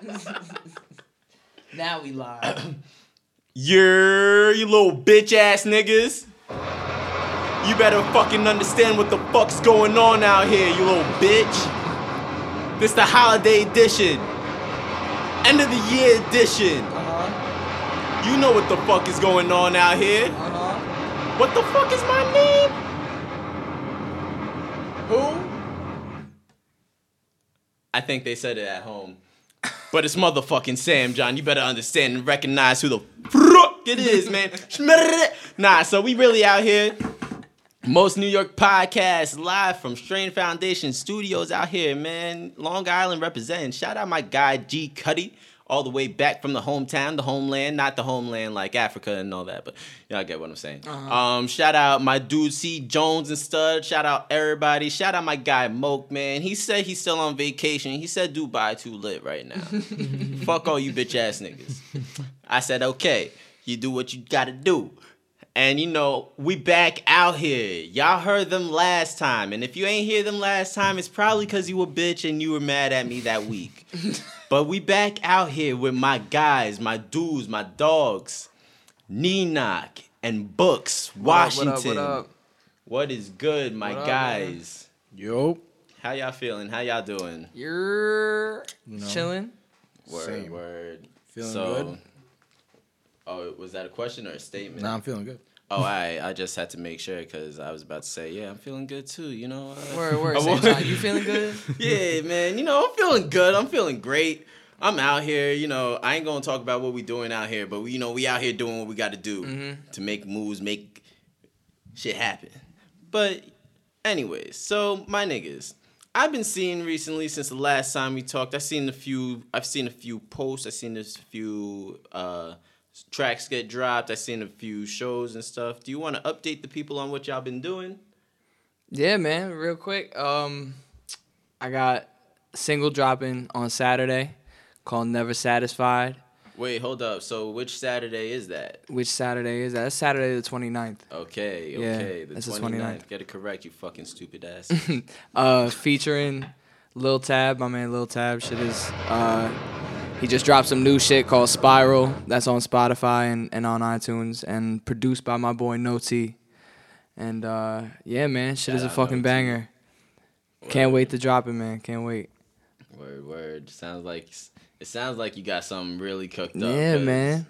now we live. You're you little bitch ass niggas. You better fucking understand what the fuck's going on out here, you little bitch. This the holiday edition. End of the year edition. Uh-huh. You know what the fuck is going on out here. Uh-huh. What the fuck is my name? Who? I think they said it at home. But it's motherfucking Sam John. You better understand and recognize who the fuck it is, man. nah, so we really out here. Most New York podcasts live from Strain Foundation Studios out here, man. Long Island representing. Shout out my guy G Cuddy, all the way back from the hometown, the homeland, not the homeland like Africa and all that, but y'all get what I'm saying. Um, shout out my dude C Jones and Stud. Shout out everybody. Shout out my guy Moke, man. He said he's still on vacation. He said Dubai too lit right now. Fuck all you bitch ass niggas. I said okay. You do what you gotta do. And you know, we back out here. Y'all heard them last time. And if you ain't hear them last time, it's probably because you were bitch and you were mad at me that week. but we back out here with my guys, my dudes, my dogs, Knock and Books, Washington. What up, what up, What is good, my What up, guys? Yo. How y'all feeling? How y'all doing? You're know. chilling. Word, Same. word. Feeling so, good? Oh, was that a question or a statement? Nah, I'm feeling good. Oh, I I just had to make sure because I was about to say, yeah, I'm feeling good too. You know. Uh, Word, word. Wa- John, you feeling good? yeah, man. You know, I'm feeling good. I'm feeling great. I'm out here. You know, I ain't gonna talk about what we doing out here, but we, you know, we out here doing what we got to do Mm-hmm. to make moves, make shit happen. But, anyways, so my niggas. I've been seeing recently since the last time we talked. I've seen a few. I've seen a few posts. I've seen a few uh, tracks get dropped. I've seen a few shows and stuff. Do you want to update the people on what y'all been doing? Yeah, man. Real quick. Um, I got a single dropping on Saturday called "Never Satisfied." Wait, hold up. So which Saturday is that? Which Saturday is that? That's Saturday the 29th. Okay, Yeah, okay. the that's the 29th. 29th. Get it correct, you fucking stupid ass. Uh, featuring Lil Tab, my man Lil Tab. Shit is uh, he just dropped some new shit called Spiral. That's on Spotify and, and on iTunes and produced by my boy Noti. And uh, yeah, man, shit is a fucking banger. Can't wait to drop it, man. Can't wait. word, word. Sounds like it sounds like you got something really cooked up. Yeah, man.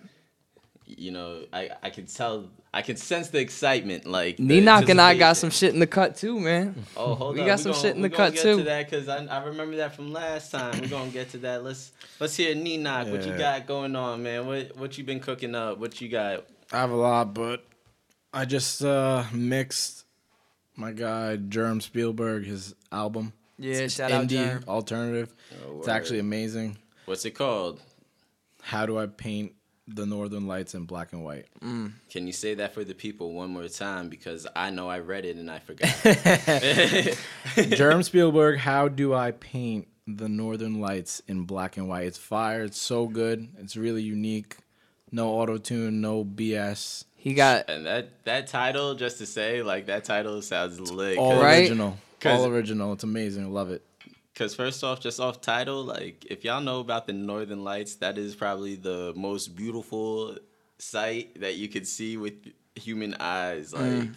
You know, I I can tell. I can sense the excitement. Like the Knock and I got some shit in the cut too, man. Oh, hold We up. got some gon- shit in we the gonna cut, get too. To that because I, I remember that from last time. We're gonna get to that. Let's let's hear Knock. What you got going on, man? What what you been cooking up? What you got? I have a lot, but I just uh, mixed my guy Germ Spielberg his album. Yeah, It's shout out indie Germ. alternative. Oh, It's actually amazing. What's it called? How do I paint the northern lights in black and white? Mm. Can you say that for the people one more time? Because I know I read it and I forgot. Germ Spielberg, how do I paint the northern lights in black and white? It's fire. It's so good. It's really unique. No auto tune, no BS. He got and that that title, just to say, like that title sounds lit. All Cause, Right? original. 'Cause- All original. It's amazing. Love it. 'Cause first off, just off title, like if y'all know about the Northern Lights, that is probably the most beautiful sight that you could see with human eyes. Like Mm.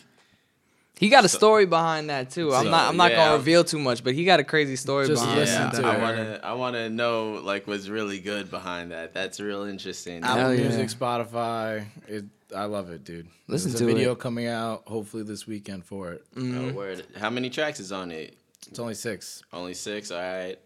he got a story behind that too. I'm not I'm not yeah, gonna reveal too much, but he got a crazy story Just behind yeah, that. I wanna I wanna know like what's really good behind that. That's real interesting. Hell Apple yeah. Music, Spotify. It, I love it, dude. Listen There's to a video it. coming out hopefully this weekend for it. Mm-hmm. Oh, word. How many tracks is on it? It's only six, Only six. All right.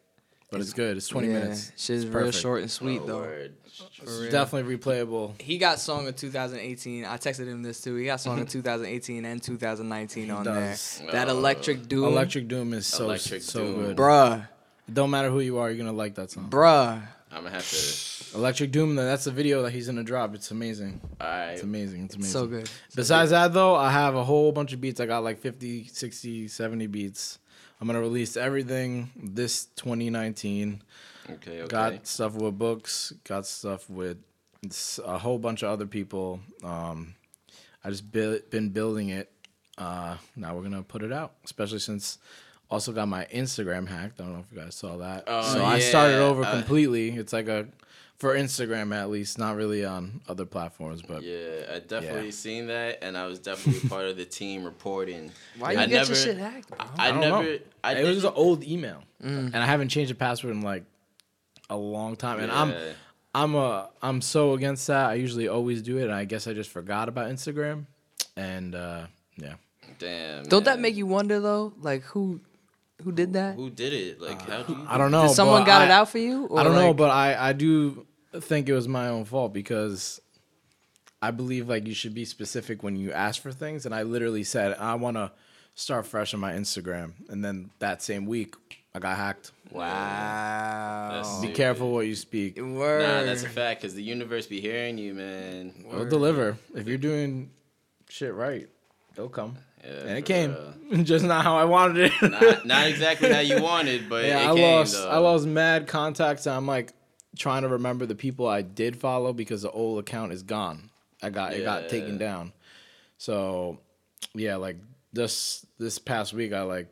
but it's good. It's 20 yeah, minutes. Shit's It's real perfect. short and sweet Oh, though. word. It's real. definitely replayable. He got song of 2018. I texted him this too. He got song of 2018 and 2019 on does. there. Oh. That Oh. Electric Doom, Electric Doom is so Electric so Doom. good. bruh, It don't matter who you are, you're gonna like that song. bruh. I'm gonna have to. Electric Doom. That's the video that he's gonna drop. It's amazing. All right. It's amazing. It's amazing. So good. Besides that though, I have a whole bunch of beats. I got like 50, 60, 70 beats. I'm gonna release everything this 2019. Okay. Okay. Got stuff with books. Got stuff with a whole bunch of other people. Um, I just built, been building it. Uh, now we're gonna put it out, especially since Also got my Instagram hacked. I don't know if you guys saw that. Oh, so I started yeah. over Uh, completely. It's like a for Instagram at least, not really on other platforms, but Yeah, I definitely Yeah. seen that, and I was definitely part of the team reporting. Why you I get never, your shit hacked? Bro? I, I don't never. know. I it was just didn't- an old email, and I haven't changed the password in like a long time. And I'm I'm a I'm so against that. I usually always do it, and I guess I just forgot about Instagram. And uh, yeah, Damn. Don't that make you wonder though? Like who, who did that? Who did it? Like, uh, how do you? I don't know. Did someone got I- it out for you? Or I don't know, but I I do think it was my own fault because I believe like you should be specific when you ask for things, and I literally said I want to start fresh on my Instagram, and then that same week I got hacked. wow. That's Be Stupid. careful what you speak. Word. Nah, that's a fact. Cause the universe be hearing you, man. It'll deliver if you're doing shit right. It'll come, Yeah, and it came, just not how I wanted it. Not, not exactly how you wanted, but yeah, it I came, lost. though. I lost mad contacts. And I'm like trying to remember the people I did follow because the old account is gone. I got it got taken down. So yeah, like this this past week, I like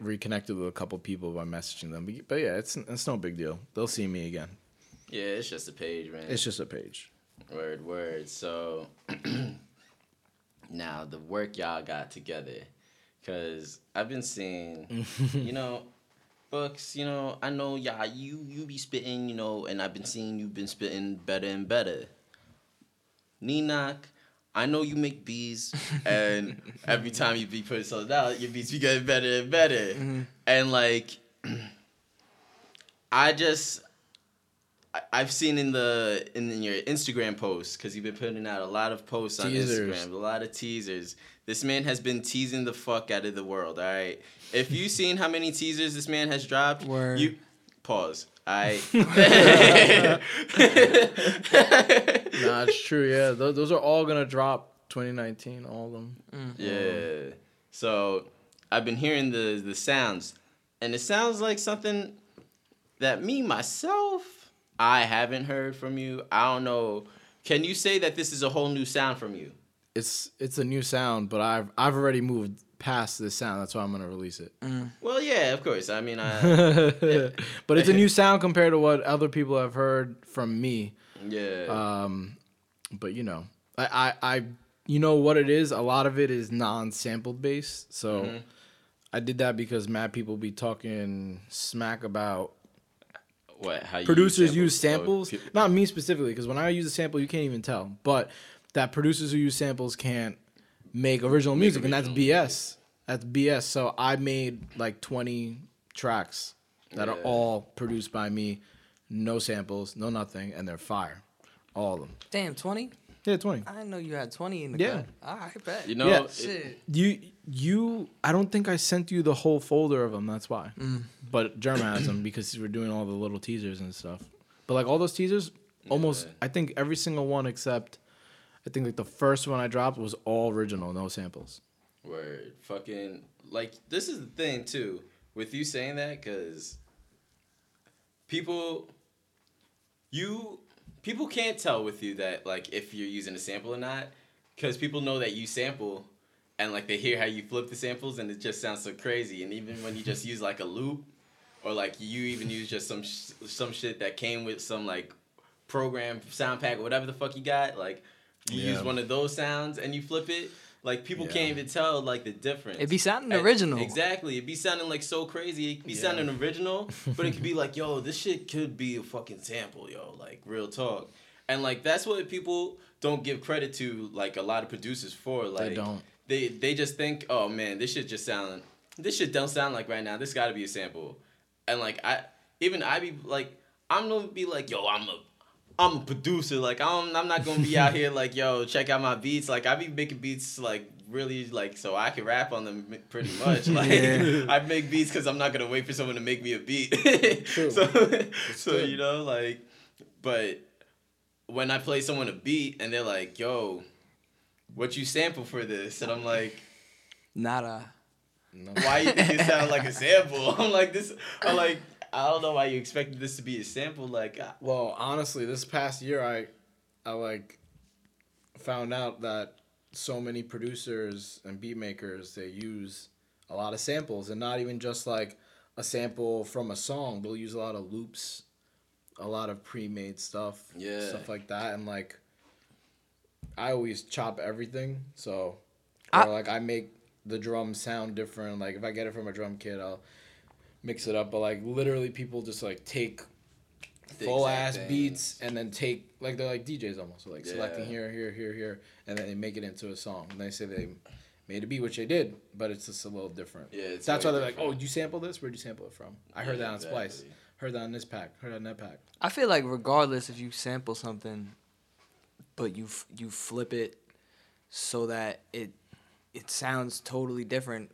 reconnected with a couple people by messaging them. But, but yeah, it's it's no big deal. They'll see me again. Yeah, it's just a page, man. It's just a page. Word, word. So now the work y'all got together, cause I've been seeing, you know, books. You know, I know y'all. You you be spitting, you know, and I've been seeing you've been spitting better and better. Ninok, I know you make beats, and every time you be putting something out, your beats be getting better and better. Mm-hmm. And like, I just I've seen in the in your Instagram posts because you've been putting out a lot of posts on Instagram, a lot of teasers. This man has been teasing the fuck out of the world. All right, if you've seen how many teasers this man has dropped, Word. you pause. I Nah, it's true. Yeah, those, those are all gonna drop 2019. All of them. Mm-hmm. yeah. So I've been hearing the the sounds, and it sounds like something that me myself I haven't heard from you. I don't know. Can you say that this is a whole new sound from you? It's it's a new sound, but I've I've already moved past this sound. That's why I'm gonna release it. Well, yeah, of course. I mean, I but it's a new sound compared to what other people have heard from me. yeah. Um, but you know, I, I, I, you know what it is. A lot of it is non-sampled based. So Mm-hmm. I did that because mad people be talking smack about what? How you producers use Oh, samples. pe- Not me specifically, because when I use a sample, you can't even tell. But that producers who use samples can't make original music, and that's original BS. That's BS. So I made like 20 tracks that are all produced by me, no samples, no nothing, and they're fire, all of them. Damn, 20? Yeah, 20. I didn't know you had 20 in the Yeah. cut. All right, bet. You know, Yeah. it- Shit. You you I don't think I sent you the whole folder of them. That's why. Mm. But Germ has them because we're doing all the little teasers and stuff. But like all those teasers, almost Yeah. I think every single one except I think like the first one I dropped was all original, no samples. word, fucking, like this is the thing too with you saying that because people, you, people can't tell with you that like if you're using a sample or not because people know that you sample. And like they hear how you flip the samples, and it just sounds so crazy. And even when you just use like a loop, or like you even use just some sh- some shit that came with some like program sound pack or whatever the fuck you got like you use one of those sounds and you flip it like people Yeah. can't even tell like the difference It'd be sounding And- original. exactly It'd be sounding like so crazy It'd be Yeah. sounding original but it could be like yo this shit could be a fucking sample yo like real talk and like that's what people don't give credit to like a lot of producers for like they don't. They they just think oh man this shit just sound this shit don't sound like right now this got to be a sample and like I even I be like I'm gonna be like yo I'm a I'm a producer like I'm I'm not gonna be out here like yo check out my beats like I be making beats like really like so I can rap on them pretty much like Yeah. I make beats because I'm not gonna wait for someone to make me a beat True. so so good. you know like but when I play someone a beat and they're like yo what you sample for this and I'm like Nada. No. why you think it sound like a sample? I'm like this. I'm like I don't know why you expected this to be a sample. Like uh, Well, honestly, this past year I I like found out that so many producers and beat makers they use a lot of samples and not even just like a sample from a song. They'll use a lot of loops, a lot of pre-made stuff, Yeah. stuff like that, and like I always chop everything, so I- like I make the drums sound different. Like if I get it from a drum kit, I'll mix it up. But like literally, people just like take full ass things. beats and then take like they're like DJs almost, so like selecting here, here, here, here, and then they make it into a song. And they say they made a beat, which they did, but it's just a little different. Yeah, it's that's why they're like, different. "Oh, you sample this? Where'd you sample it from?" I heard Yeah, that on Splice. Heard that on this pack. Heard that on that pack. I feel like regardless if you sample something, but you f- you flip it so that it it sounds totally different.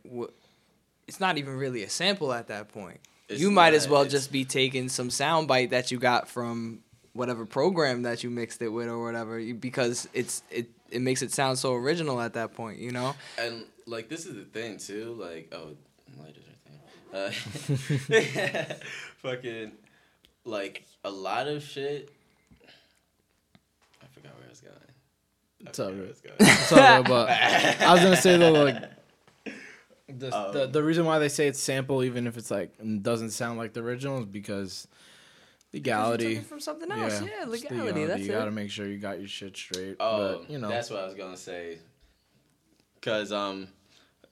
It's not even really a sample at that point. It's you might as well just be taking some sound bite that you got from whatever program that you mixed it with or whatever, because it's it it makes it sound so original at that point. You know. And like this is the thing too, like oh right there. Uh, fucking like a lot of shit. I forgot where I was going. I It's all forgot where I good. was going. It's all good, but I was gonna say though, like the, Um, the the reason why they say it's sample, even if it's like doesn't sound like the original, is because legality. from something else. Yeah, it's legality. That's You it. gotta make sure you got your shit straight. Oh, but, you know, that's what I was gonna say. Cause um,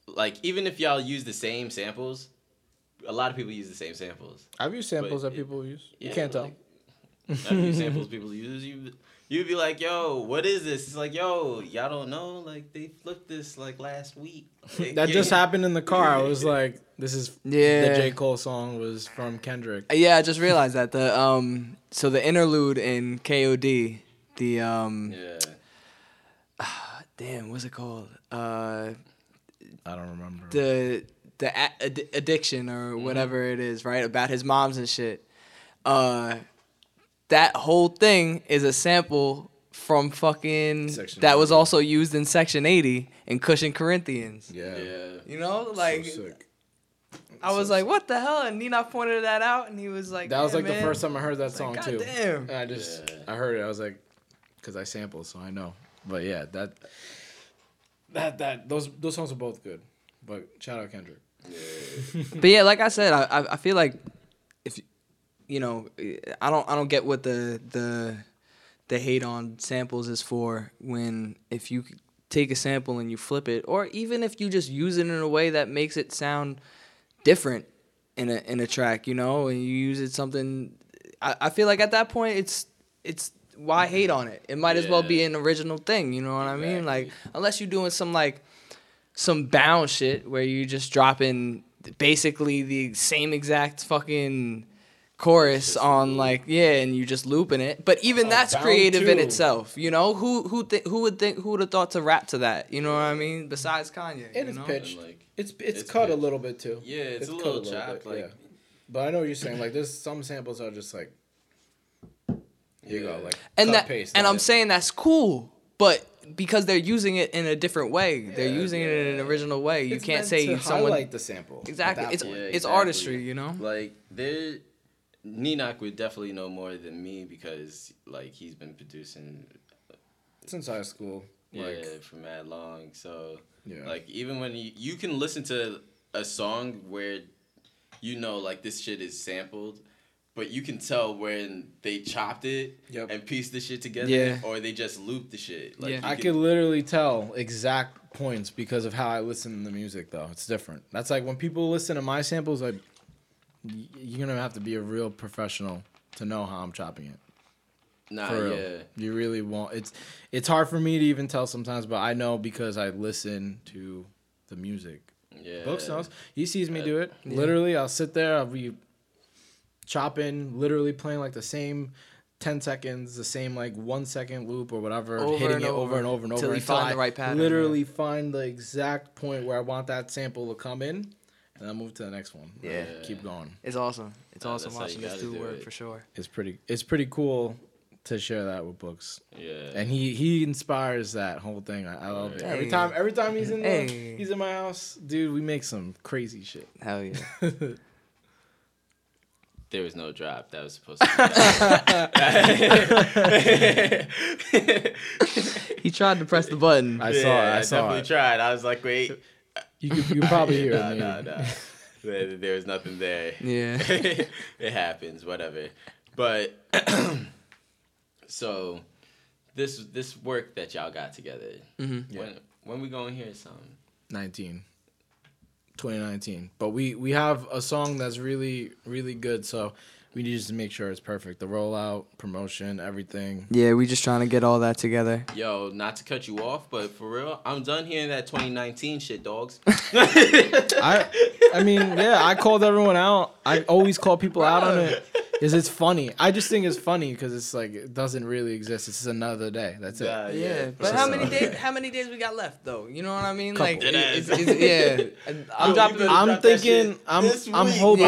like even if y'all use the same samples, a lot of people use the same samples. I've used samples but that it- people use. You can't tell. Like, I've used samples people use. You you'd be like, yo, what is this? It's like, yo, y'all don't know. Like they flipped this like last week. Like, That yeah. just happened in the car. I was like, "This is Yeah. The J Cole song was from Kendrick. Uh, Yeah, I just realized that the um so the interlude in KOD, the um Yeah. damn, what's it called? Uh I don't remember. the the ad- addiction or whatever it is, right? About his moms and shit. Uh that whole thing is a sample from fucking Section that was 80. also used in Section 80 in Kush & Corinthians. yeah, Yeah. You know, So like sick. I was So like, "What the hell?" And Nina pointed that out, and he was like, That was "Yeah, like the first time I heard that like, song "God too. damn." And I just Yeah. I heard it. I was like, because I sampled, so I know. But yeah, that that that those those songs are both good. But shout out Kendrick. but yeah, like I said, I I, I feel like if you know, I don't I don't get what the the the hate on samples is for when if you take a sample and you flip it, or even if you just use it in a way that makes it sound different in a in a track, you know, and you use it something. I, I feel like at that point it's it's why hate on it? It might as well be an original thing, you know what I mean? Like unless you're doing some like some bound shit where you just dropping basically the same exact fucking chorus on like yeah and you just looping it but even Oh, that's Bound creative in itself you know who who th- who would think who would have thought to rap to that you know what i mean besides kanye And you it's know? pitched. And, like, It's it's, It's cut a little bit too. Yeah, it's, a cut little chopped. like, yeah. But I know what you're saying. Like there's some samples are just like here you go, like and cut, that paste, and i'm it. saying that's cool but because they're using it in a different way they're Yeah, using it in an original way you It's can't meant say to someone highlight the sample. exactly it's. Yeah, it's exactly. artistry you know Like there, Ninok would definitely know more than me because like he's been producing since high school. yeah Like for mad long. So yeah. like even when you you can listen to a song where you know like this shit is sampled. But you can tell when they chopped it Yep. and pieced the shit together, Yeah. or they just looped the shit. Like Yeah. I can- could literally tell exact points because of how I listen to the music, though. It's different. That's like when people listen to my samples, like y- you're gonna have to be a real professional to know how I'm chopping it. Nah, For real. yeah. You really won't. It's it's hard for me to even tell sometimes, but I know because I listen to the music. Yeah. Books knows. He sees me do it. Yeah. Literally, I'll sit there. I'll be chopping, literally playing like the same. 10 seconds, the same like one second loop or whatever, Over hitting it over, over and over and over till you until find I the right pattern, Literally find the exact point where I want that sample to come in, and then move to the next one. Like, Yeah. keep going. it's awesome it's Nah, awesome that's how you watching this dude do work it. for sure It's pretty. It's pretty cool to share that with books, Yeah. and he he inspires that whole thing. I, I love it. Every time, every time he's in the, he's in my house, dude. We make some crazy shit. hell yeah There was no drop. That was supposed to be. he tried to press the button I saw it. I saw definitely it. tried. I was like, wait. You could, you could probably hear nah, it. nah, maybe. nah. There, there's nothing there. Yeah. it happens, whatever. But so this this work that y'all got together. Mhm. When when we gonna hear something? 19 2019 but we we have a song that's really really good so we need just to make sure it's perfect the rollout promotion everything Yeah, we just trying to get all that together. Yo, not to cut you off, but for real, I'm done hearing that 2019 shit, dogs. i i mean yeah i called everyone out i always call people out on it because it's funny i just think it's funny because it's like it doesn't really exist it's just another day that's it Nah, Yeah, but how many days? How many days we got left though? You know what I mean? Couple. Like, Dead it's, ass. it's, yeah, I'm Yo, dropping. i'm drop thinking i'm i'm week. hoping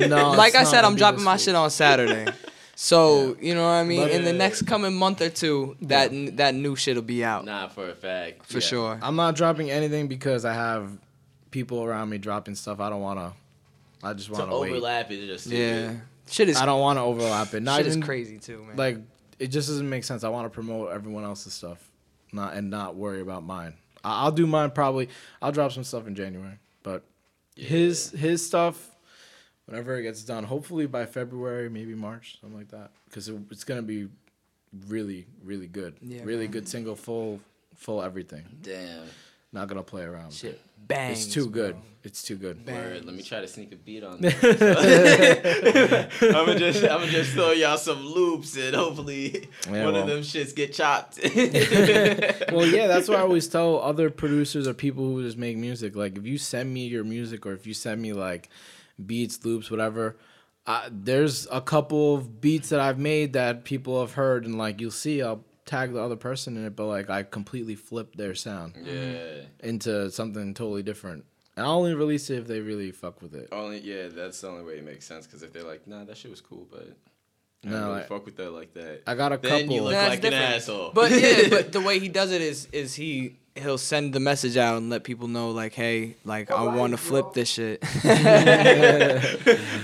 Yeah. no like I said, I'm dropping my week. shit on Saturday. So you know what I mean. But- In the next coming month or two, that that new shit'll be out Nah, for a fact. for sure. i'm not dropping anything because i have people around me dropping stuff i don't want to i just want to wait overlap is just Yeah, good. Shit is i don't want to overlap it not shit even is crazy too, man. like it just doesn't make sense. I want to promote everyone else's stuff, not and not worry about mine. I- I'll do mine probably. I'll drop some stuff in January, but his his stuff, whenever it gets done, hopefully by February, maybe March, something like that, because it, it's gonna be really really good. Yeah, really man. good single, full full everything. Damn. Not gonna play around. shit bang. It's too good. It's too good. Word. Let me try to sneak a beat on that. I'm gonna just, I'm gonna just throw y'all some loops and hopefully Yeah, one well. of them shits get chopped. well, yeah, that's what I always tell other producers or people who just make music. Like, if you send me your music or if you send me like beats, loops, whatever, uh, there's a couple of beats that I've made that people have heard, and like you'll see, I'll tag the other person in it, but like I completely flipped their sound yeah. Mm-hmm. into something totally different. And I'll only release it if they really fuck with it. Only yeah, that's the only way it makes sense. Because if they're like, nah, that shit was cool, but I No, don't really I- fuck with that like that. I got a then couple. you look That's like different. an asshole. But yeah, but the way he does it is is he he'll send the message out and let people know like, hey, like I want to flip this shit.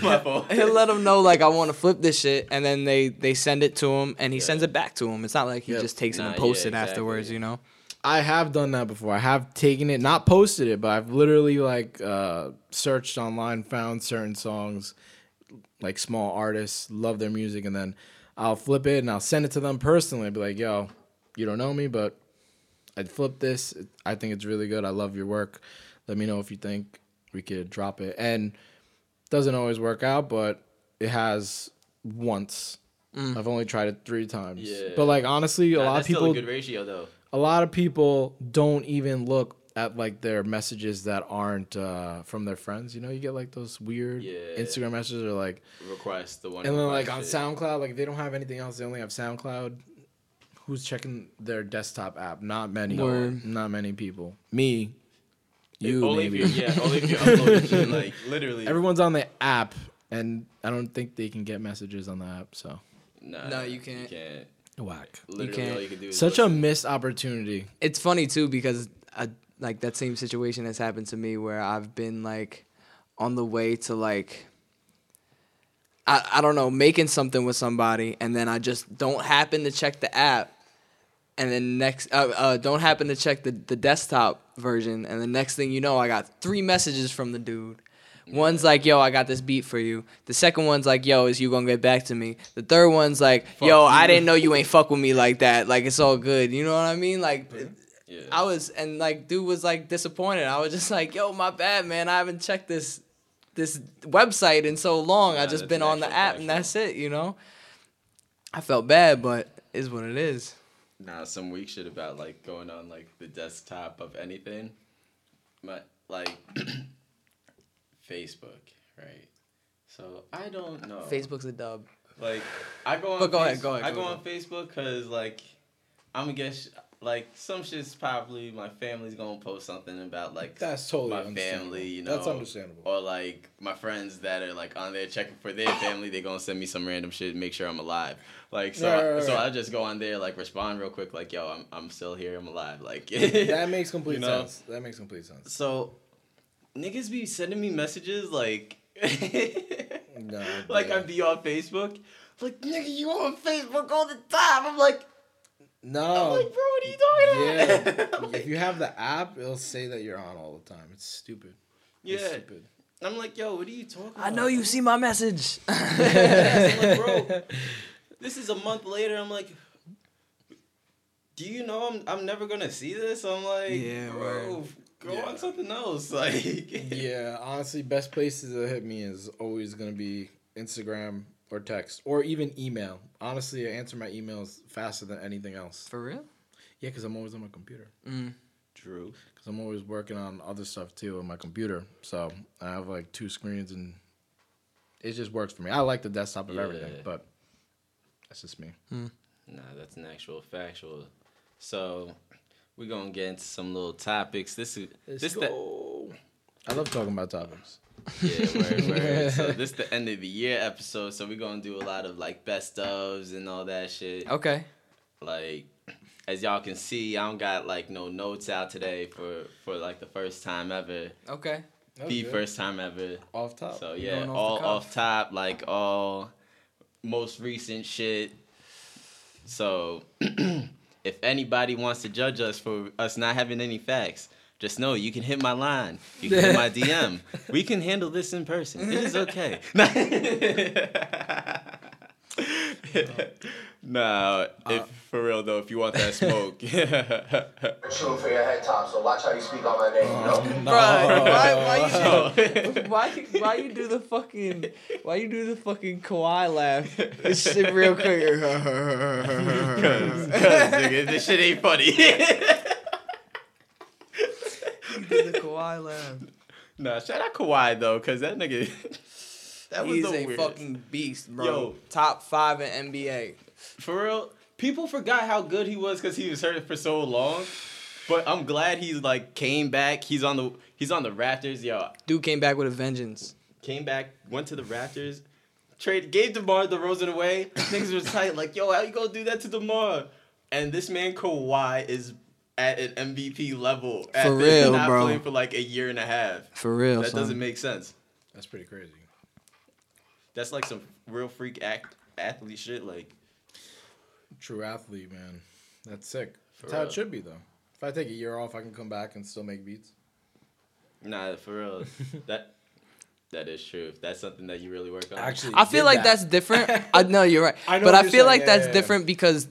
my fault. he'll let them know like I want to flip this shit, and then they they send it to him, and he sends it back to him. It's not like he Yep. just takes it and posts yeah, it afterwards, exactly. you know. I have done that before. I have taken it, not posted it, but I've literally like uh, searched online, found certain songs, like small artists, love their music, and then I'll flip it and I'll send it to them personally. be like, "Yo, you don't know me, but I'd flip this. I think it's really good. I love your work. Let me know if you think we could drop it." And doesn't always work out, but it has once. I've only tried it three times. Yeah. But like honestly, a Nah, lot of people still a good ratio though. a lot of people don't even look at like their messages that aren't uh, from their friends. You know, you get like those weird Yeah. Instagram messages or like, Request the one. and then like on shit. SoundCloud, like if they don't have anything else, they only have SoundCloud. Who's checking their desktop app? Not many. Word. Not many people. Me, you, only maybe. if you're yeah, only if you're uploading shit like literally. Everyone's on the app, and I don't think they can get messages on the app. So Nah, No, you can't. You can't. whack. Literally, can't. all you can do is Such a missed opportunity. It's funny too because I, like that same situation has happened to me where I've been like on the way to like I, I don't know making something with somebody and then I just don't happen to check the app and then next uh, uh, don't happen to check the, the desktop version and the next thing you know I got three messages from the dude. One's like, yo, I got this beat for you. The second one's like, yo, is you gonna get back to me? The third one's like, yo, I didn't know you ain't fuck with me like that. Like it's all good. You know what I mean? Like Yeah. I was and like dude was like disappointed. I was just like, yo, my bad, man. I haven't checked this this website in so long. I just been on the app and that's it, you know? I felt bad, but is what it is. Nah, some weak shit about like going on like the desktop of anything. but like Facebook, right? So I don't know. Facebook's a dub. Like I go on. But go ahead, go ahead, I go go ahead. on Facebook because like I'm gonna guess like some shit's probably my family's gonna post something about like That's totally my family, you know. That's understandable. Or like my friends that are like on there checking for their family, they're gonna send me some random shit, make sure I'm alive. Like so, Right, right, right, so. I just go on there like respond real quick, like yo, I'm I'm still here, I'm alive. Like that makes complete You know? sense. That makes complete sense. So, niggas be sending me messages like, Nah, like yeah. I be on Facebook, like nigga, you on Facebook all the time. I'm like, No. I'm like, bro, what are you talking Yeah. about? if you have the app, it'll say that you're on all the time. It's stupid. It's yeah. stupid. I'm like, yo, what are you talking about? I know you see my message. Yes, I'm like, bro, this is a month later. I'm like, do you know I'm I'm never gonna see this? I'm like, Yeah, bro, word. go Yeah. on something else. Like, Yeah, honestly, best places to hit me is always gonna be Instagram or text or even email. Honestly, I answer my emails faster than anything else. For real? Yeah, because I'm always on my computer. Mm. True. Because I'm always working on other stuff too on my computer. So I have like two screens and it just works for me. I like the desktop of everything, but that's just me. Nah, that's an actual factual. So we're gonna get into some little topics. This is this the I love talking about topics. yeah word, word. so this the end of the year episode. So we're gonna do a lot of like best ofs and all that shit. Okay. Like as y'all can see, I don't got like no notes out today for for like the first time ever. Okay. the first time ever. off top. So yeah, going off all off top, like all most recent shit. So if anybody wants to judge us for us not having any facts, just know you can hit my line. You can hit my DM. We can handle this in person. It is okay. no, uh, if for real though, if you want that smoke, Tune for your head top, so watch how you speak on my name, you know? Oh, Bro, why, why, So- you, why, why you do the fucking, why you do the fucking Kawhi laugh? This shit real quick. Cause, nigga, this shit ain't funny. You do the Kawhi laugh. nah, shout out Kawhi though, cause that nigga, that was He's the a weirdest. fucking beast, bro. Yo. Top five in NBA. For real, people forgot how good he was because he was hurt for so long. But I'm glad he's like came back. He's on the he's on the Raptors. Yo, Dude came back with a vengeance. came back, went to the Raptors, trade gave DeMar the DeRozan away. Niggas was tight like, yo, how you gonna do that to DeMar? And this man Kawhi is at an MVP level. after real, not bro. playing for like a year and a half. For real, That son. doesn't make sense. That's pretty crazy. That's like some real freak act athlete shit. Like, True athlete, man. That's sick. For That's how it should be, though. If I take a year off, I can come back and still make beats. nah, for real. that that is true. If that's something that you really work on. Actually, I feel like that. that's different. I know you're right, I know but I feel saying. like Yeah, that's yeah, yeah. different because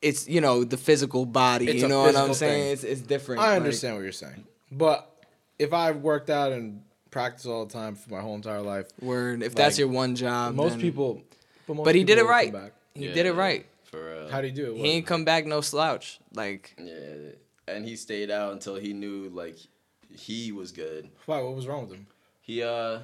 it's you know the physical body. It's you know what I'm saying? thing. It's it's different. I like- understand what you're saying, but if I worked out and practiced all the time for my whole entire life, Word. If that's your one job, most then- people. But, most But he did it right. he Yeah, did it right. For real. How do you do it? He ain't come back no slouch. Like Yeah, and he stayed out until he knew like he was good. Why? What was wrong with him? He uh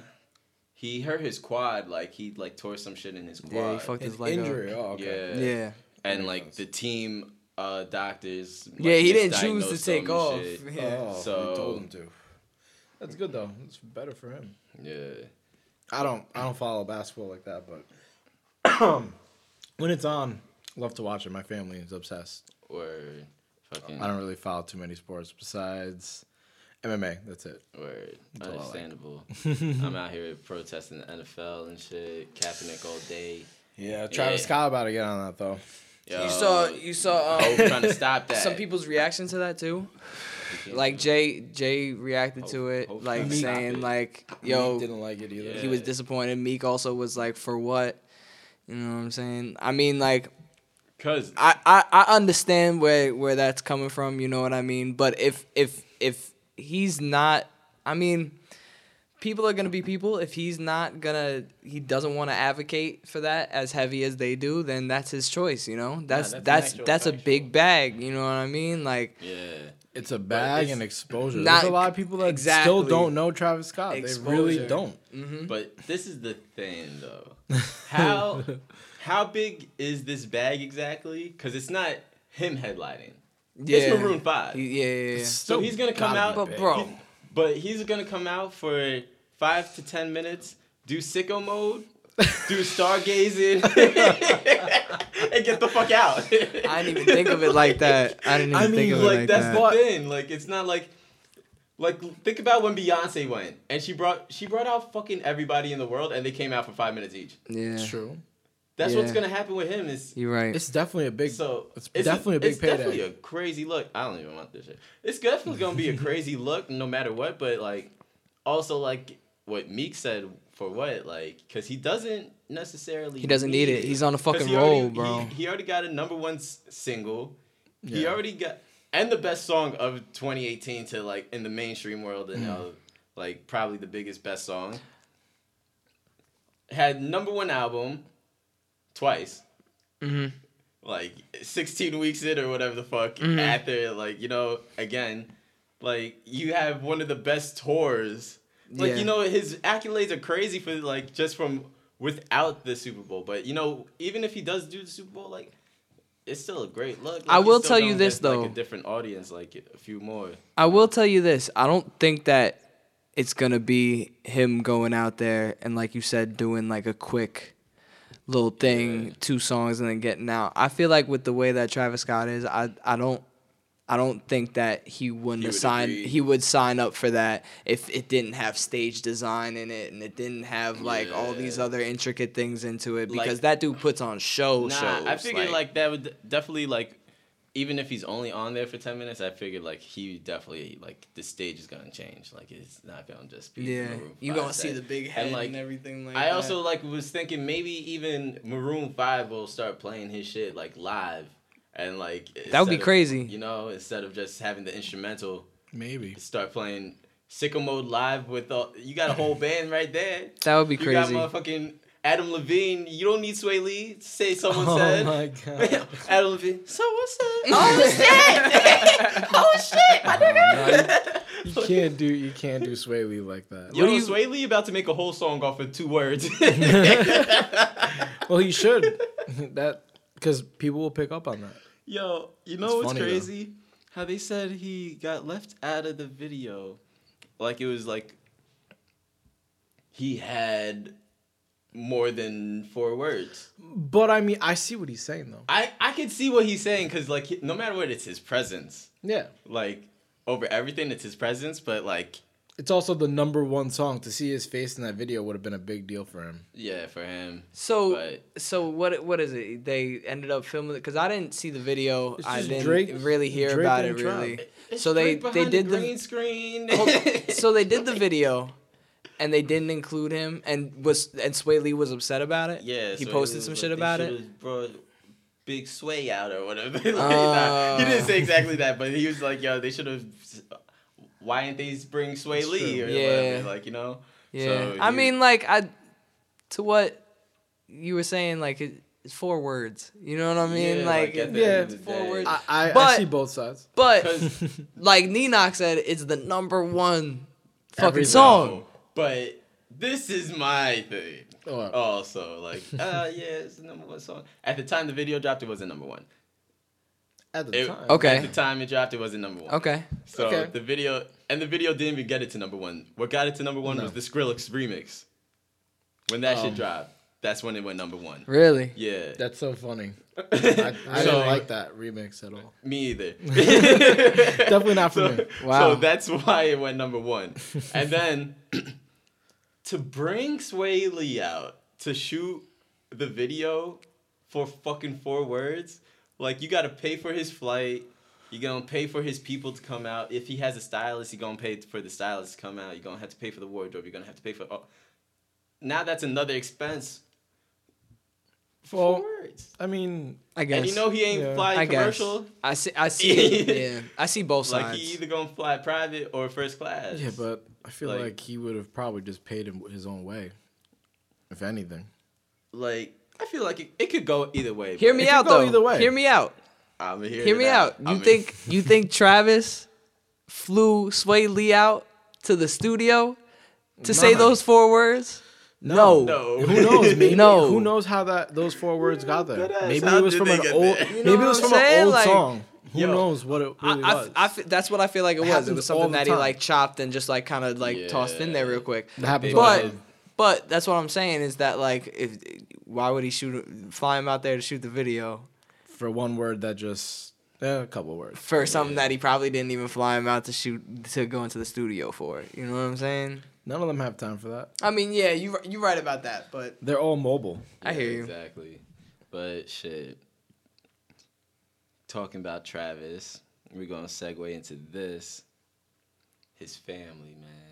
he hurt his quad, like he like tore some shit in his quad. yeah, he fucked His his leg injury. up. Oh, okay. Yeah. Yeah. And like the team uh doctors like, Yeah, he didn't choose to take off. Yeah. Oh, So- he told him to. That's good though. It's better for him. Yeah. I don't. I don't follow basketball like that, but when it's on, love to watch it. My family is obsessed. Or fucking I don't really follow too many sports besides MMA. That's it. Word. all I like. Understandable. I'm out here protesting the NFL and shit, Kaepernick all day. Yeah, Travis Yeah. Scott about to get on that though. Yo, You saw you saw Hope um, trying to stop that. some people's reaction to that too. Like Jay Jay reacted to it, Hope- like saying like, Yo, "Yo, didn't like it either. he was disappointed." Meek also was like, "For what?" You know what I'm saying? I mean, like, Cause I, I, I understand where where that's coming from. You know what I mean? But if if if he's not, I mean, people are gonna be people. If he's not gonna, he doesn't want to advocate for that as heavy as they do, then that's his choice. You know, that's that's an that's actual a factual. big bag. You know what I mean? Like, yeah. It's a bag it's and exposure. not- There's a lot of people that exactly. still don't know Travis Scott. They really don't. Mm-hmm. But this is the thing, though. How how big is this bag exactly? Because it's not him headlining. yeah, It's Maroon Five. He- yeah, yeah, yeah. So he's gonna come out, But bro, he- but he's gonna come out for five to ten minutes, do sicko mode, do stargazing, and get the fuck out. I didn't even think of it like that. I didn't even I mean, think of it like, it like that's that. the thing. Like, it's not like, like think about when Beyonce went and she brought she brought out fucking everybody in the world and they came out for five minutes each. yeah. It's true. That's what's gonna happen with him. Is You're right. It's definitely a big. so it's, definitely a, big it's payday. definitely a crazy look. I don't even want this shit. It's definitely gonna be a crazy look, no matter what. But like, also like what Meek said for what like, because he doesn't necessarily. He doesn't need it. He's on a 'Cause fucking he already- roll, bro. He, he already got a number one s- single. He already got and the best song of 2018 to like in the mainstream world and uh, like probably the biggest best song. Had number one album twice. hmm Like 16 weeks in or whatever the fuck Mhm. after like you know again like you have one of the best tours. Like Yeah. you know his accolades are crazy for like just from without the Super Bowl, but you know even if he does do the Super Bowl like it's still a great look. Like, I will tell you this, get, like, though. a different audience, like a few more. I will tell you this. I don't think that it's gonna be him going out there and like you said, doing like a quick little thing, Yeah. two songs and then getting out. I feel like with the way that Travis Scott is, I I don't I don't think that he wouldn't He would signed agree. he would sign up for that if it didn't have stage design in it and it didn't have like all these other intricate things into it Like- because that dude puts on show Nah, shows. I figured like, that would definitely like even if he's only on there for 10 minutes, I figured like he definitely like the stage is gonna change. Like it's not gonna just be yeah, Maroon you gonna see the big And, head and, like, everything like I that. also like was thinking maybe even Maroon Five will start playing his shit like live, and like That would be of- crazy. You know, instead of just having the instrumental, Maybe. start playing sicko mode live with all. You got a whole band right there. that would be You got crazy. motherfucking Adam Levine. You don't need Swae Lee. to Say someone Oh said. my god. Adam Levine. So what's up? Oh shit! oh shit! My nigga. You can't do you can't do Swae Lee like that. Yo, do you- Swae Lee about to make a whole song off of two words. Well, he should. that because people will pick up on that. Yo, you know It's what's funny, though. crazy? How they said he got left out of the video. Like it was like he had more than four words. But I mean, I see what he's saying though. I I can see what he's saying because like no matter what, it's his presence. Yeah. Like over everything, it's his presence. But like It's also the number one song. To see his face in that video would have been a big deal for him. yeah, for him. So But- so what what is it? They ended up filming it because I didn't see the video. I didn't Drake- really hear Drake about it and really. It's So they- Drake they behind did the- green screen. Oh, so they did the video, and they didn't include him, and was and Swae Lee was upset about it. Yeah, he so posted was some shit they about it. should've big sway out or whatever. like, nah, he didn't say oh. exactly that, but he was like, "Yo, they should have. Why didn't they bring Swae It's Lee true. or Yeah. whatever? Like you know." Yeah, So I he- mean, like I, to what you were saying, like it, it's four words. You know what I mean? Yeah, like, like, Yeah, end of the four day. words. I I, I see both sides. but 'Cause- like Ninox said, it's the number one fucking Everything. song. But this is my thing. Oh, Also, like, uh, yeah, it's the number one song. At the time the video dropped, it wasn't number one. At the It- time. Okay. At the time it dropped, it wasn't number one. Okay. So Okay. the video and the video didn't even get it to number one. What got it to number one No. was the Skrillex remix. When that Um, shit dropped, that's when it went number one. Really? Yeah. That's so funny. I, I So- didn't like that remix at all. Me either. Definitely not for so, me. Wow. So that's why it went number one. And then to bring Swae Lee out to shoot the video for fucking four words, like you gotta pay for his flight. You're gonna pay for his people to come out. If he has a stylist, you're gonna pay for the stylist to come out. You're gonna have to pay for the wardrobe. You're gonna have to pay for. Oh. Now that's another expense. For Well, words. I mean, I guess. And you know he ain't Yeah. flying I guess. commercial. I see. I see. yeah. I see both sides. Like sides. he either gonna fly private or first class. yeah, but I feel Like- like, he would have probably just paid him his own way, if anything. like I feel like it, it could go either way. Hear me It could out go though. either way. Hear me out. I'm here. Hear me out. You think you think Travis flew Swae Lee out to the studio to say those four words? No. no? Who knows? Maybe, No. Who knows how that those four words got there? Maybe it was from an old. You know Maybe it was from an old Like- song. Who Yo, knows what it really I, I, was? I fe- that's what I feel like it It was. It was something that he like chopped and just like kind of like tossed in there real quick. It happens But- all the But that's what I'm saying is that like if why would he shoot fly him out there to shoot the video for one word that just eh, a couple words. for something that he probably didn't even fly him out to shoot to go into the studio for? You know what I'm saying? None of them have time for that. I mean, yeah, you you right about that, but They're all mobile. I hear you. Exactly. But shit. Talking about Travis, we're gonna segue into this. His family, man.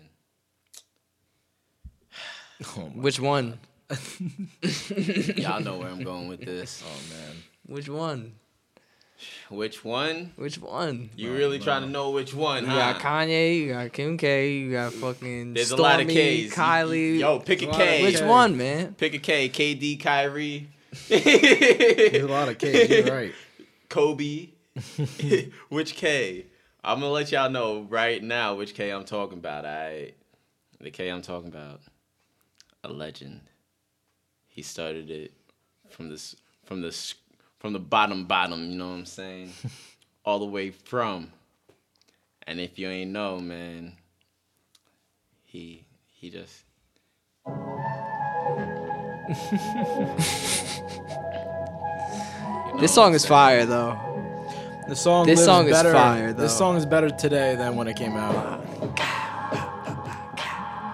Oh my. which one? Y'all know where I'm going with this. Oh man. Which one? Which one? Which one? You really trying to know which one? You huh? got Kanye, you got Kim K, you got fucking There's Stormi, a lot of K's. Kylie. Yo, pick a A lot of K. which K. one, man? Pick a K. KD, Kyrie, There's a lot of kids. You're right. Kobe. which K? I'm gonna let y'all know right now which K I'm talking about. I, the K I'm talking about, a legend. He started it from this, from this, from the bottom, bottom. You know what I'm saying? All the way from. And if you ain't know, man, he he just You know This song is fire though. The song. This song is better, fire, though. This song is better today than when it came out.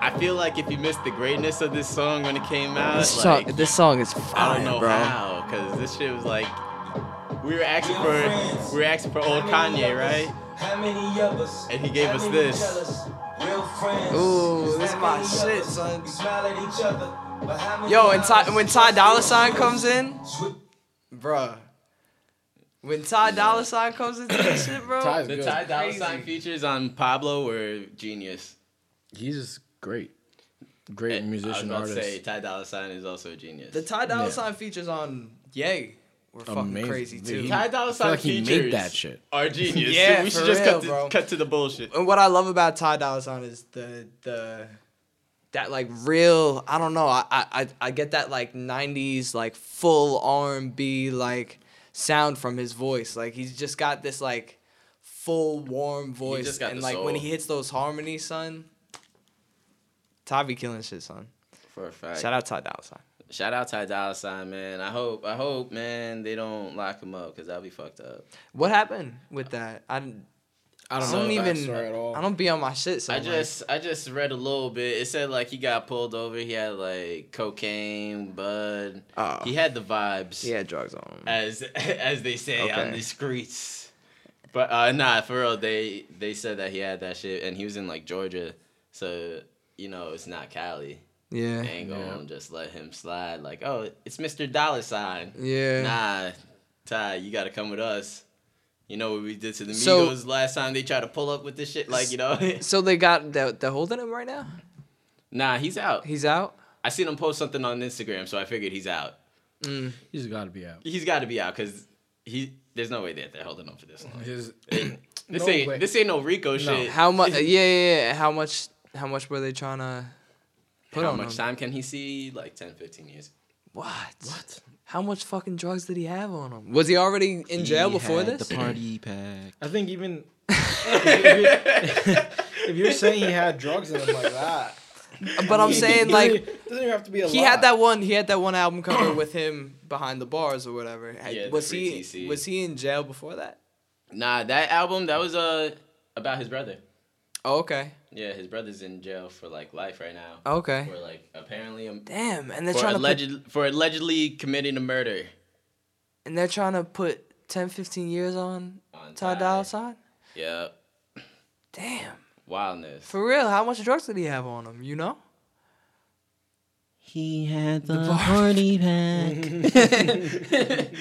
I feel like if you missed the greatness of this song when it came out, This like song, this song is I don't know bro. how, cause this shit was like we were asking for we were asking for old Kanye, right? And he gave us this. Ooh, this is my shit, son. Yo, and Ty, when Ty Dolla Sign comes in, bruh. When Ty Dolla Sign comes into this shit, bro. Ty's The good. Ty Dolla Sign features on Pablo were genius. He's just great. Great musician I was about artist. to say Ty Dolla Sign is also a genius. The Ty Dolla Yeah. Sign features on Ye were fucking Amazing. crazy too. he- Ty Dolla Sign like he features made that shit. are genius. Yeah, we should for just real, cut, to, bro. cut to the bullshit. And what I love about Ty Dolla Sign is the the that like real I don't know I I I- I get that like '90s like full R&B like sound from his voice. Like he's just got this like full warm voice, just got and the like when he hits those harmonies, son. Ty be killing shit, son. For a fact. Shout out Ty Dolla Sign. Shout out Ty Dolla Sign, man. I hope, I hope, man, they don't lock him up because that'll be fucked up. What happened with that? I didn't. I I don't, don't, know even. at all. I don't be on my shit. So I just, I just read a little bit. It said like he got pulled over. He had like cocaine, bud. Oh. He had the vibes. He had drugs on him. as as they say on the streets. But uh nah, for real, they they said that he had that shit and he was in like Georgia. So, you know, it's not Cali. Yeah. They ain't gonna Yeah. just let him slide like, oh, it's Mr. Dollar Sign. Yeah. Nah, Ty, you gotta come with us. You know what we did to the So- Migos last time they tried to pull up with this shit, like you know. So they got they're, they're holding him right now. nah, he's out. He's out. I seen him post something on Instagram, so I figured he's out. Mm. He's got to be out. He's got to be out because he. There's no way that they're holding him for this long. His, This No ain't way. this ain't no Rico shit. How much? Yeah, yeah, yeah. How much? How much were they trying to put How on much him? time can he see? Like 10, 15 years. What? What? How much fucking drugs did he have on him? Was he already in jail before this? The party pack. I think even if, you're, if you're saying he had drugs in him like that, But I'm saying like doesn't even have to be a he lot. had that one. He had that one album cover with him behind the bars or whatever. Yeah, was he TC. was he in jail before that? Nah, that album that was uh about his brother. Oh, okay. Yeah, his brother's in jail for like life right now. Okay. For like apparently um, Damn, and they're for trying to alleged for allegedly committing a murder. and they're trying to put 10, 15 years on On Ty Ty. Dolla Sign. Damn. wildness. For real, how much drugs did he have on him? You know? he had the, bar- party pack.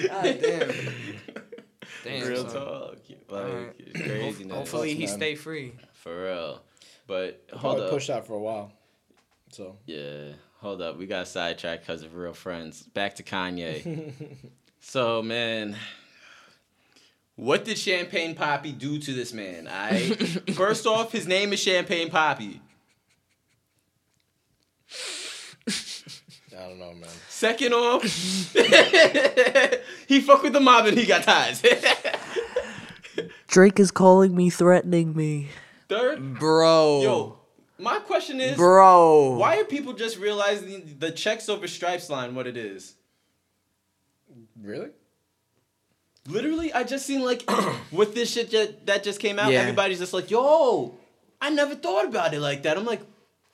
God damn. Damn. Real son. talk. Like Alright. it's craziness. Hopefully he man. stay free. For real. But hold Probably up. pushed out for a while. So Yeah, hold up. We got sidetracked because of real friends. Back to Kanye. so, man, what did Champagne Papi do to this man? I first off, his name is Champagne Papi. I don't know, man. Second off, he fuck with the mob and he got ties. Drake is calling me, threatening me. Third, Bro. yo, my question is, Bro. why are people just realizing the checks over stripes line what it is? Really? Literally, I just seen like with this shit that, that just came out, Yeah. everybody's just like, yo, I never thought about it like that. I'm like,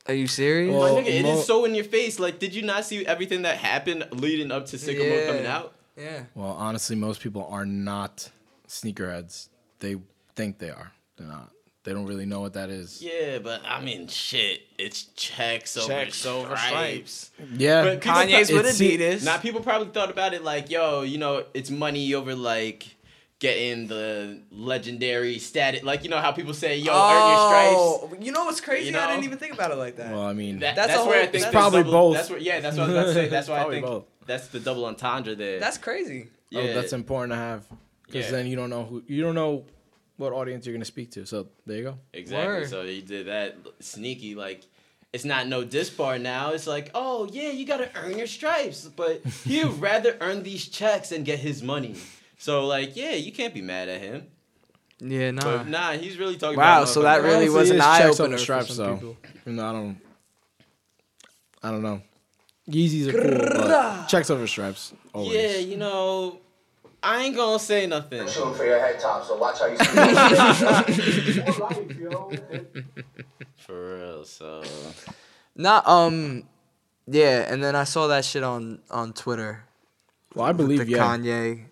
Are you serious? My Well, nigga, it mo- is so in your face. Like, did you not see everything that happened leading up to Sicko Mode Yeah. coming out? yeah. Well, honestly, most people are not sneakerheads. They think they are. They're not. They don't really know what that is. Yeah, but I mean, shit, it's checks over Checks over stripes. Yeah, But people Kanye's pro- with it's- Adidas. Now people probably thought about it like, yo, you know, it's money over like getting the legendary status. Like, you know how people say, yo, earn your oh, stripes. Oh, you know what's crazy? You I didn't even think about it like that. Well, I mean, That, That's that's a where I think it's probably double- both. That's where, yeah, that's what I was about to say. That's why I think both. that's the double entendre there. That's crazy. yeah. oh, that's important to have because Yeah. then you don't know who you don't know what audience you're gonna speak to. So there you go. Exactly. Word. So he did that sneaky. Like, it's not no diss bar now. It's like, oh yeah, you gotta earn your stripes, but he'd rather earn these checks and get his money. So like, yeah, you can't be mad at him. Yeah, nah. But nah, he's really talking. Wow, about so that really Honestly, was an eye opener over for stripes, some though. people. Even though I don't, I don't know. Yeezys are cool, but checks over stripes. Always. Yeah, you know, I ain't gonna say nothing. Shooting for your head top, so watch how you speak. More life. For real. So Not um, yeah. And then I saw that shit on on Twitter. Well, I believe the yeah. Kanye.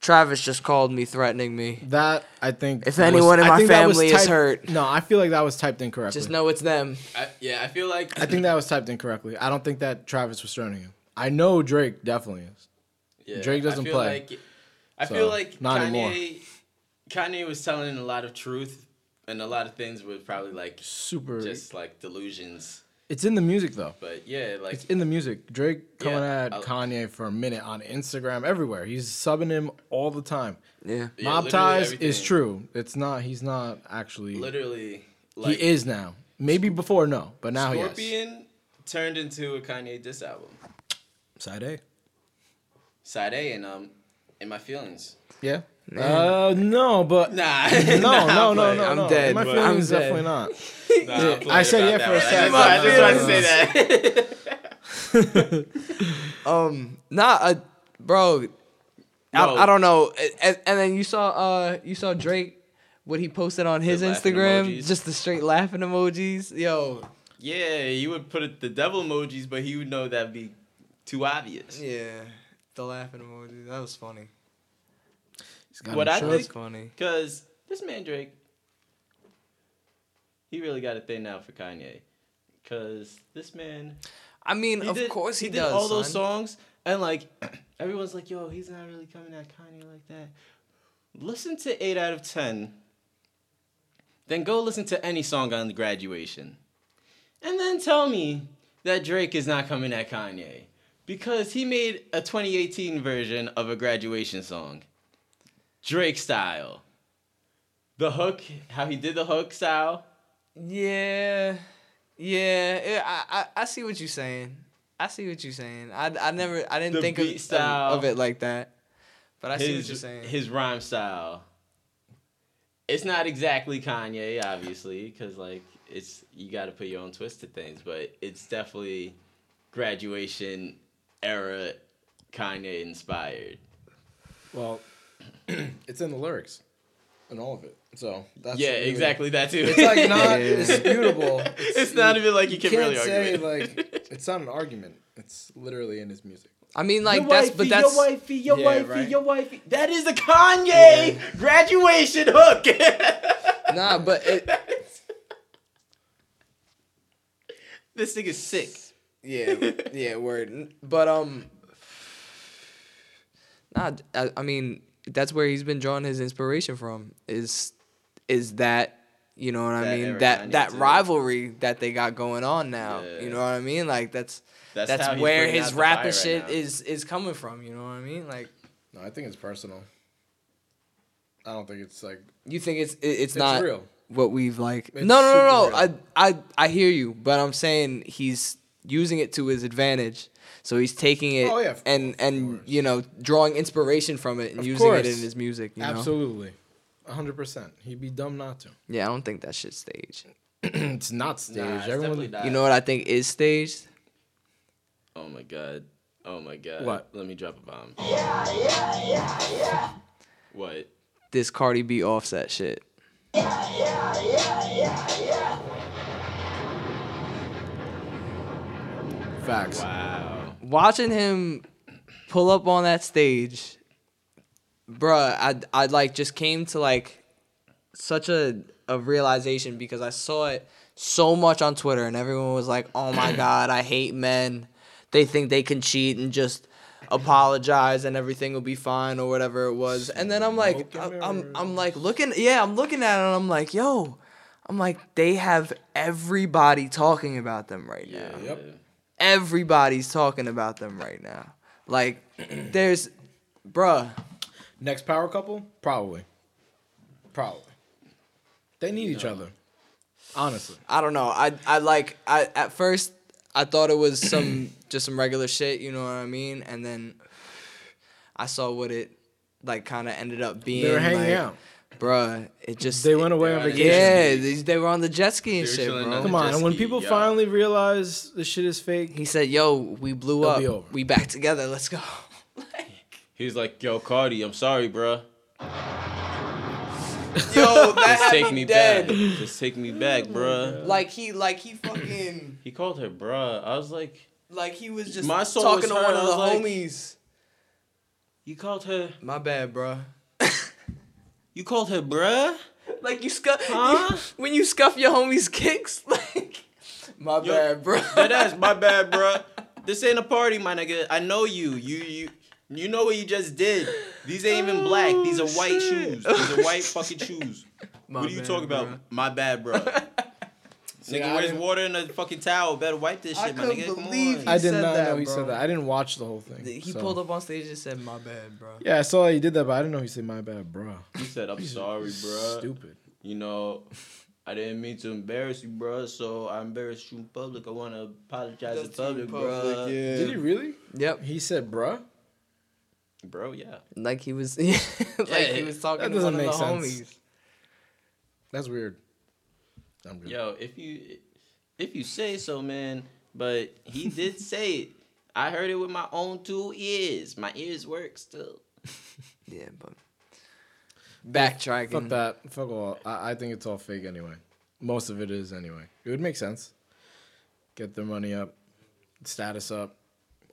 Travis just called me, threatening me. That I think. If was- anyone in my think that was family is hurt. no, I feel like that was typed incorrectly. Just know it's them. I, yeah, I feel like I think that was typed incorrectly. I don't think that Travis was threatening him. I know Drake definitely is. Yeah, Drake doesn't I feel play. Like, I So, feel like not Kanye, anymore. Kanye was telling a lot of truth, and a lot of things were probably like Super. just like delusions. it's in the music though. But yeah, like It's in the music. Drake coming Yeah, at I- Kanye for a minute on Instagram, everywhere. He's subbing him all the time. Yeah. Yeah, Mob literally ties is true. It's not. He's not actually. literally, like he is now. Maybe before no, but now he is. Scorpion turned into a Kanye diss album. Side A. Side A and um, in my feelings. Yeah. Uh, no, but Nah, no, nah, no, I'm no, no, I'm no. dead, My feelings I'm definitely dead. not. Nah, I'm I playing said about yeah for a second. I just wanted to say that. Um, nah, uh, bro. Bro. I, I don't know. And, and then you saw uh you saw Drake what he posted on his The Instagram, emojis. just the straight laughing emojis. Yo, Yeah, he would put it, the devil emojis, but he would know that'd be too obvious. yeah, the laughing emojis. That was funny. He's got What I That short. was funny. Cause this man Drake, he really got a thing now for Kanye. Cause this man, I mean, of did, course he, did does. all those songs, and like everyone's like, "Yo, he's not really coming at Kanye like that." Listen to eight out of ten. Then go listen to any song on the graduation, and then tell me that Drake is not coming at Kanye because he made a 2018 version of a graduation song, Drake style. The hook, how he did the hook style. Yeah, yeah. I, I I see what you're saying. I see what you're saying. I, I never I didn't The think of, beat of style. of it like that. But I see what you're saying. his rhyme style. It's not exactly Kanye, obviously, because like it's you got to put your own twist to things, but it's definitely graduation era Kanye inspired. Well, it's in the lyrics, and all of it. So that's yeah, really- exactly that too. It's like not disputable. It's, not even like you can can't really say argue. like it's not an argument. It's literally in his music. I mean, like your that's wifey, but that's your wifey, your Yeah, wifey, right. your wifey. That is the Kanye graduation hook. nah, but it, this thing is sick. Yeah, yeah, word. But um, nah, I, I mean that's where he's been drawing his inspiration from. Is is that you know what That I mean? That that too. rivalry that they got going on now. Yeah. You know what I mean? Like that's That's, that's, where his out the rapping fire right shit now. is is coming from. You know what I mean? Like No, I think it's personal. I don't think it's like you think it's it, it's, it's not real. what we've like. It's no, no, no, super no. I, I, I hear you, but I'm saying he's using it to his advantage. So he's taking it Oh, yeah, of and course, of and course. you know drawing inspiration from it and Of using it in his music. You know? Absolutely, hundred percent. He'd be dumb not to. Yeah, I don't think that shit's staged. it's not staged. Nah, it's Everyone, definitely not. You know what I think is staged? Oh my god. Oh my god. What? Let me drop a bomb. Yeah, yeah, yeah, yeah. What? This Cardi B offset shit. Facts. Wow. watching him pull up on that stage, bruh, I I like just came to like such a a realization because I saw it so much on Twitter and everyone was like, "Oh my god, I hate men. They think they can cheat and just apologize and everything will be fine or whatever it was." And then I'm like I'm I'm. I'm like looking yeah, I'm looking at it and I'm like, "Yo, I'm like they have everybody talking about them right now." Yep. Everybody's talking about them right now. Like, there's, bruh, Next power couple? Probably. Probably. They need each other. Honestly. I don't know. I I like I at first I thought it was some just some regular shit, you know what I mean? And then I saw what it like kind of ended up being. They were hanging like, out. Bruh. It just They went away on on vacation. Yeah, they, they were on the jet ski and shit, bro. Come on. And when people yeah. finally realize the shit is fake, He said, "Yo, we blew They'll up. be. We back together. Let's go." He was like, "Yo, Cardi, I'm sorry, bruh. Yo, that Just take me me dead. back. Just take me back, bruh." Like he, like he fucking. He called her bruh. I was like, Like he was just My soul talking was to one of the like- homies. "You called her. My bad, bro. You called her bruh." like you scuff Huh? when you scuff your homies' kicks. Like my Yo, bad, bro. That ass, my bad, bruh. This ain't a party, my nigga. I know you. You you you know what you just did. These ain't even black. These are oh, white shoes. These are white fucking shoes. My what are you bad, talking about? My bad, bro. See, nigga, I where's water in the fucking towel? Better wipe this I shit, my nigga. Come believe on. he I did said not that, know he bro. said that. I didn't watch the whole thing. He so. pulled up on stage and said, "My bad, bro." Yeah, I saw he did that, but I didn't know he said my bad, bro. He said, "I'm sorry, bro." Stupid. You know, I didn't mean to embarrass you, bro. So I embarrassed you in public. I want to apologize in That's to you public, in public, bruh. yeah. Did he really? Yep. He said, "Bro." Bro, yeah. Like he was, like he was talking That to doesn't one of make the sense. homies. That's weird. I'm good. Yo, if you if you say so, man. But he did say it. I heard it with my own two ears. My ears work still. Yeah, but backtracking. Fuck that. Fuck all. I, I think it's all fake anyway. Most of it is anyway. It would make sense. Get their money up, status up,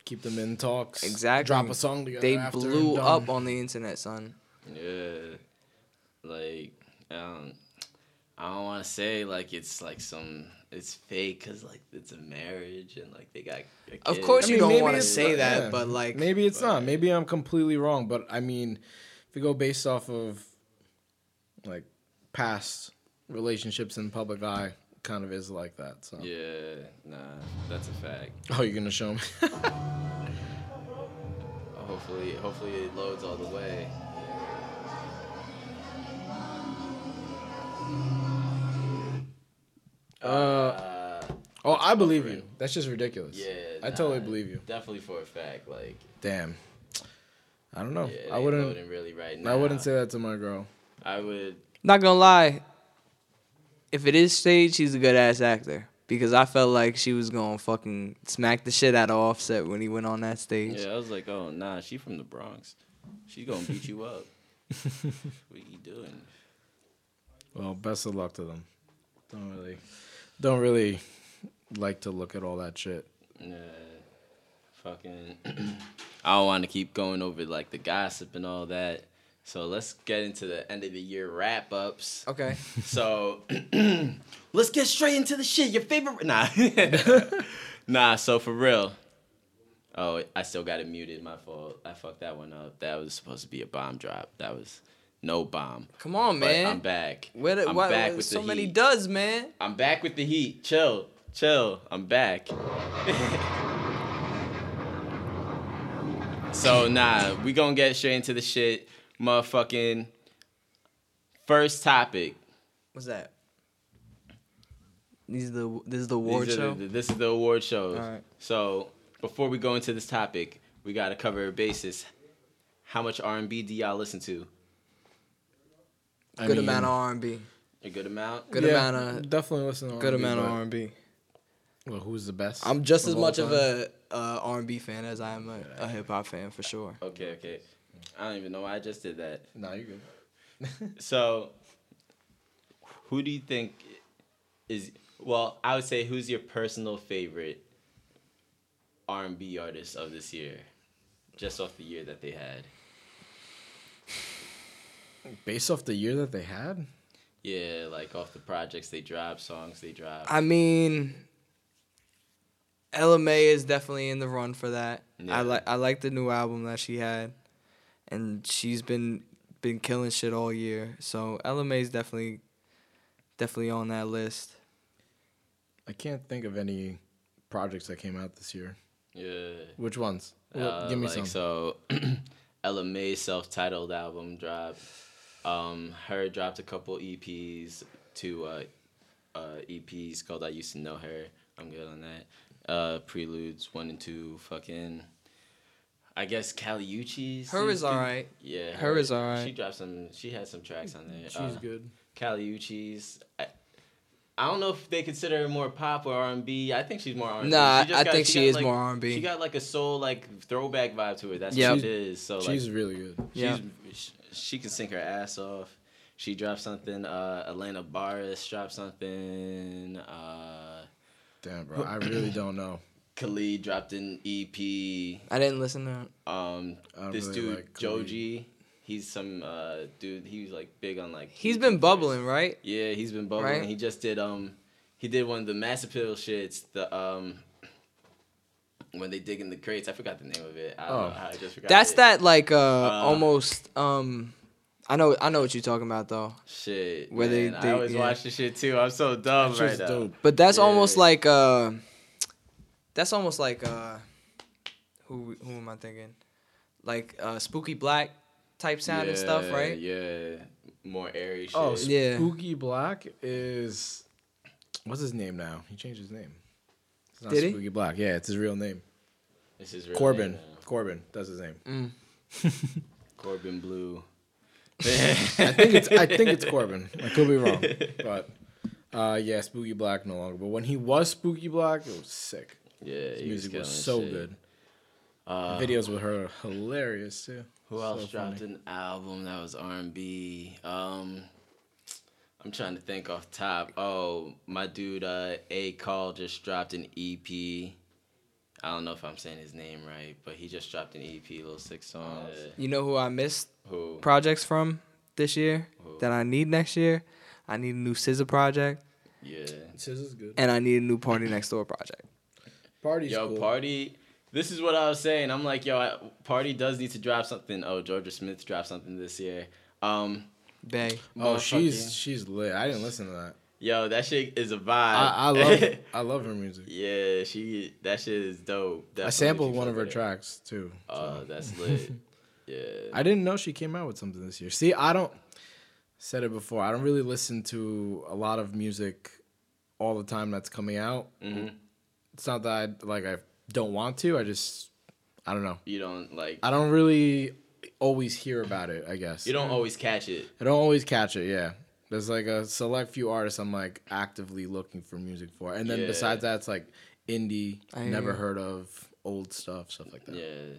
keep them in talks. Exactly. Drop a song together. They after blew up on the internet, son. Yeah, like um, I don't want to say like it's like some it's fake because like it's a marriage and like they got. A Of course I you mean, don't wanna say not- that, yeah. but, like- maybe it's not. Maybe I'm completely wrong. But I mean, if we go based off of like past relationships in public eye, kind of is like that. So. Yeah, nah, that's a fact. Oh, you're gonna show me? Hopefully, hopefully it loads all the way. uh, Uh, oh, I believe you. That's just ridiculous. yeah, I nah, totally believe you. Definitely for a fact, like Damn. I don't know. yeah, I wouldn't. really right now. I wouldn't say that to my girl. I would. Not gonna lie. If it is staged, she's a good ass actor. Because I felt like she was gonna fucking smack the shit out of Offset when he went on that stage. Yeah, I was like, oh nah, she from the Bronx. She gonna beat you up. what are you doing? Well, best of luck to them. Don't really, don't really like to look at all that shit. Yeah, fucking. I don't want to keep going over like the gossip and all that. So let's get into the end of the year wrap ups. Okay. So let's get straight into the shit. Your favorite? Nah, nah. So for real. Oh, I still got it muted. My fault. I fucked that one up. That was supposed to be a bomb drop. That was no bomb. Come on, But man. I'm back. Where the, I'm why, back uh, with so the many heat. does, man. I'm back with the heat. Chill, chill. I'm back. so nah, we gonna get straight into the shit. Motherfucking first topic. What's that? These are the this is the award These show. the- this is the award shows. Alright. So before we go into this topic, we gotta cover a basis. How much R and B do y'all listen to? I good mean, amount of R and B. A good amount. Good yeah, amount of definitely listen to good R&B, good amount of R and B. Well, who's the best? I'm just as all much of time? a uh, R and B fan as I am a, a hip hop fan for sure. Okay, okay. I don't even know why I just did that. Nah, you're good. So, who do you think is well? I would say who's your personal favorite R and B artist of this year, just off the year that they had. Based off the year that they had, Yeah, like off the projects they dropped, songs they dropped. I mean, Ella Mai is definitely in the run for that. Yeah. I like I like the new album that she had, and she's been been killing shit all year. So Ella Mai is definitely definitely on that list. I can't think of any projects that came out this year. yeah. Which ones? Well, Uh, give me like, some. So, Ella Mai's self-titled album dropped. Um, her dropped a couple EPs, two uh, uh, EPs called "I Used to Know Her." I'm good on that. Uh, Preludes one and two. Fucking, I guess Caliucci's. H.E.R. is alright. Yeah, H.E.R. is alright. She dropped some. She had some tracks on there. She's Uh, good. Kali Uchis. I, I don't know if they consider her more pop or R and B. I think she's more R and B. Nah, I think she is more R&B. She got like a soul like throwback vibe to her. That's Yep. what it is. So like, She's really good. Yeah. she's, she can sink her ass off. She dropped something. Uh, Alina Baraz dropped something. Uh, Damn, bro. I really don't know. Khalid dropped an EP. I didn't listen to. Um, this really dude like Joji, he's some uh dude. He was like big on like. He's been first. bubbling, right? Yeah, he's been bubbling. Right? He just did um he did one of the mass appeal shits, the um when they dig in the crates. I forgot the name of it. I don't Oh. know I just forgot. That's it. that like uh, almost um I know I know what you're talking about though. shit. Where they- man. they- I always yeah. watch the shit too. I'm so dumb That's right now. dope. But that's Yeah. almost like uh that's almost like uh who who am I thinking? Like uh Spooky Black type sound and stuff, right? Yeah. More airy shit. Oh, Yeah. Spooky Black is what's his name now? He changed his name. It's not Did he? Spooky Black. Yeah, it's his real name. this is real Corbin. name now. Corbin. That's his name. Corbin Blue. I think it's I think it's Corbin. I could be wrong, but uh, yeah, Spooky Black no longer. But when he was Spooky Black, it was sick. Yeah, His he music was killing so shit. good. Uh, Videos with her are hilarious too. Who So else dropped an album that was R and B? Um, I'm trying to think off top. Oh, my dude, uh, A Call just dropped an EP. I don't know if I'm saying his name right, but he just dropped an EP, little six songs. You know who I missed Who? projects from this year Who? that I need next year? I need a new SZA project Yeah. SZA's good. and I need a new Party Next Door project. Party's Yo, cool. Party. This is what I was saying. I'm like, yo, I, Party does need to drop something. Oh, Jorja Smith dropped something this year. Um, Bay. Oh, she's motherfucking- she's lit. I didn't listen to that. yo, that shit is a vibe. I, I love I love her music. yeah, she that shit is dope. I sampled one of her with tracks too. so. Oh, that's lit. Yeah. I didn't know she came out with something this year. See, I don't said it before. I don't really listen to a lot of music all the time that's coming out. Mhm. It's not that I like I don't want to. I just I don't know. You don't like. I don't really always hear about it. I guess You don't hmm. always catch it. I don't always catch it. Yeah, there's like a select few artists I'm like actively looking for music for, and then Yeah. besides that, it's like indie, I never hear. heard of, old stuff, stuff like that. Yeah,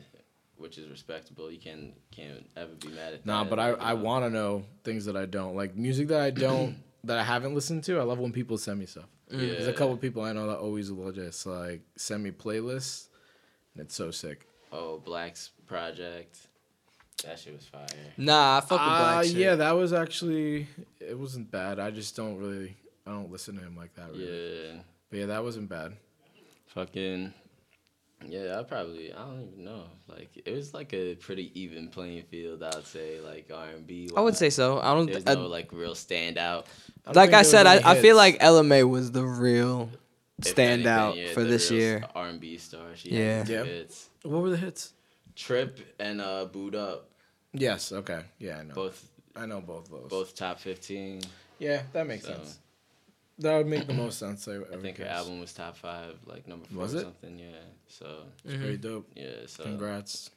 which is respectable. You can can't ever be mad at. Nah, that. but I, I want to know things that I don't like music that I don't that I haven't listened to. I love when people send me stuff. Mm. There's a Yeah. couple people I know that always will just like send me playlists, and it's so sick. Oh, Black's project. That shit was fire. Nah, I fuck with Uh, Black shit. yeah, that was actually it wasn't bad. I just don't really I don't listen to him like that. Really. Yeah. But yeah, that wasn't bad. Fucking. Yeah, I probably I don't even know. Like it was like a pretty even playing field. I'd say like R and B. I would say so. I don't. There's I- no like real standout. I like I said, was I, I feel like Ella Mai was the real standout anything, yeah, for the this real year. R and B star. She Yeah. had Yeah. yeah. hits. what were the hits? Trip and uh Boo'd Up. Yes. Okay. Yeah, I know. Both I know both those. both top fifteen. Yeah, that makes So- sense. That would make the most sense. I, I, I would think her album was top five, like number four Was or it? something. Yeah. So It's pretty dope. yeah. So Congrats.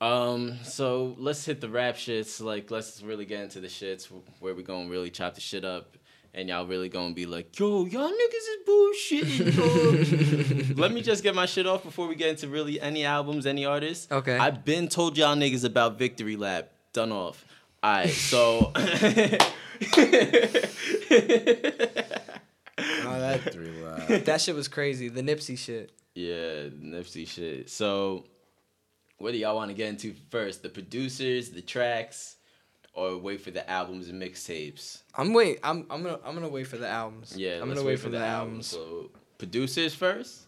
Um, so let's hit the rap shits. Like, let's really get into the shits where we gonna really chop the shit up, and y'all really gonna be like, "Yo, y'all niggas is bullshit." Let me just get my shit off before we get into really any albums, any artists. Okay. I've been told y'all niggas about Victory Lap. Done off. Alright, so. Oh, that three loud. That shit was crazy. The Nipsey shit. Yeah, Nipsey shit. So, what do y'all want to get into first? The producers, the tracks, or wait for the albums and mixtapes? I'm wait. I'm I'm gonna I'm gonna wait for the albums. Yeah, I'm let's gonna wait for the albums. So, producers first.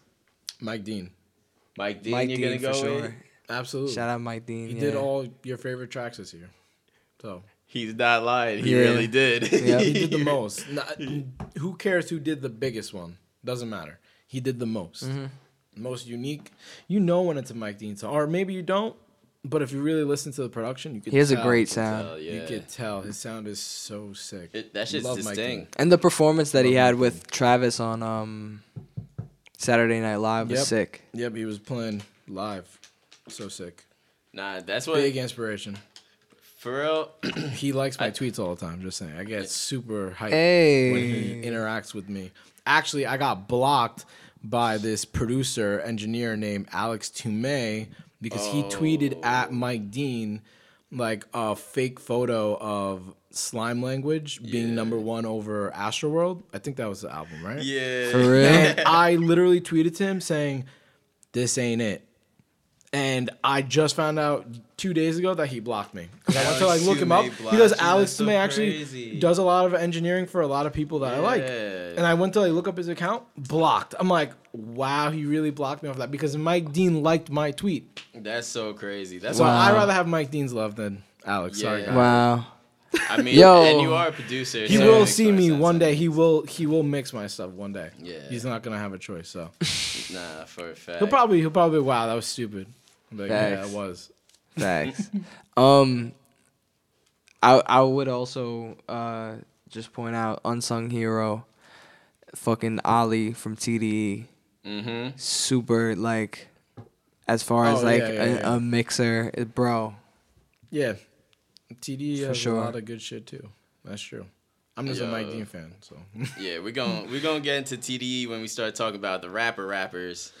Mike Dean. Mike Dean, Mike you're Dean gonna for go sure. with. Absolutely. Shout out Mike Dean. He yeah. did all your favorite tracks this year. So He's not lying. He Yeah. really did. Yeah, he did the most. Not- who cares who did the biggest one? Doesn't matter. He did the most. Mm-hmm. Most unique. You know when it's a Mike Dean song, or maybe you don't. But if you really listen to the production, you could. He has a great sound. Hell yeah. You could tell his sound is so sick. It, that shit's Love Mike distinct. And the performance that he had Mike with Travis on um Saturday Night Live was Yep. sick. Yep, he was playing live. So sick. Nah, that's what. Big inspiration. For real. He likes my I- tweets all the time. Just saying, I get super hyped Hey. when he interacts with me. Actually, I got blocked by this producer engineer named Alex Tumay because he tweeted at oh. Mike Dean like a fake photo of slime language being Yeah. number one over Astroworld. I think that was the album, right? yeah. For real. And I literally tweeted to him saying, "This ain't it." And I just found out two days ago that he blocked me. 'Cause I went to like look him up He does? Alex That's so Tumay actually crazy. does a lot of engineering for a lot of people that I like. And I went to like look up his account, blocked. I'm like, wow, he really blocked me off that because Mike Dean liked my tweet. That's so crazy. That's So why. I'd rather have Mike Dean's love than Alex. Sorry, Yeah. guys. Wow. I mean, Yo. and you are a producer. He so will see me sense, one day. He will. He will mix my stuff one day. Yeah. He's not gonna have a choice. So Nah, for a fact. he'll probably. He'll probably. Wow, that was stupid. I'm Like, yeah, Facts. it was. Facts. um, I I would also uh just point out unsung hero, fucking Ali from TDE. Mm-hmm. Super like, as far as Oh, like yeah, yeah, a, yeah. a mixer, it- bro. Yeah, TDE For has sure. a lot of good shit too. That's true. I'm just a Mike Dean fan, so Yeah, we're going we're gonna get into TDE when we start talking about the rapper rappers.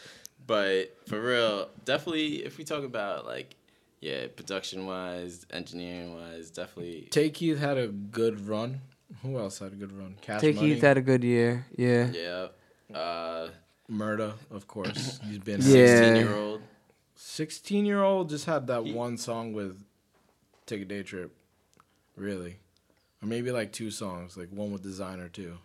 But for real, definitely if we talk about like yeah, production wise, engineering wise, definitely Tay Keith had a good run. Who else had a good run? Cash Take Money, Heath had a good year. Yeah. yeah. Uh Murda, of course. He's been Yeah. sixteen year old. 16 year old just had that He- one song with Take a Day Trip. Really. Or maybe like two songs, like one with Desiigner too.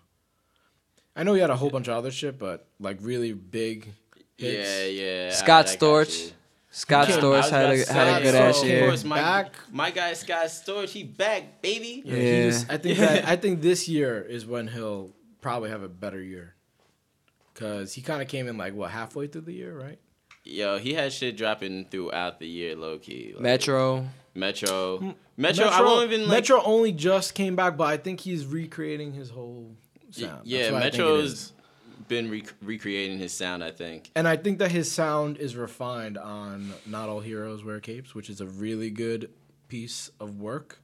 I know he had a whole bunch of other shit, but like really big hits. Yeah, yeah. Scott I- I Storch. Scott Storch had a had a good so, ass of Of year. course, my Back. my guy Scott Storch, he back, baby. Yeah, Yeah. He just, I think that I think this year is when he'll probably have a better year. Cause he kind of came in like what halfway through the year, right? Yo, he had shit dropping throughout the year, low key. Like, Metro. Metro. Metro, I won't even like. Metro only just came back, but I think he's recreating his whole sound. yeah, That's what I think it Metro's- is. Been rec- recreating his sound, I think. and I think that his sound is refined on "Not All Heroes Wear Capes," which is a really good piece of work.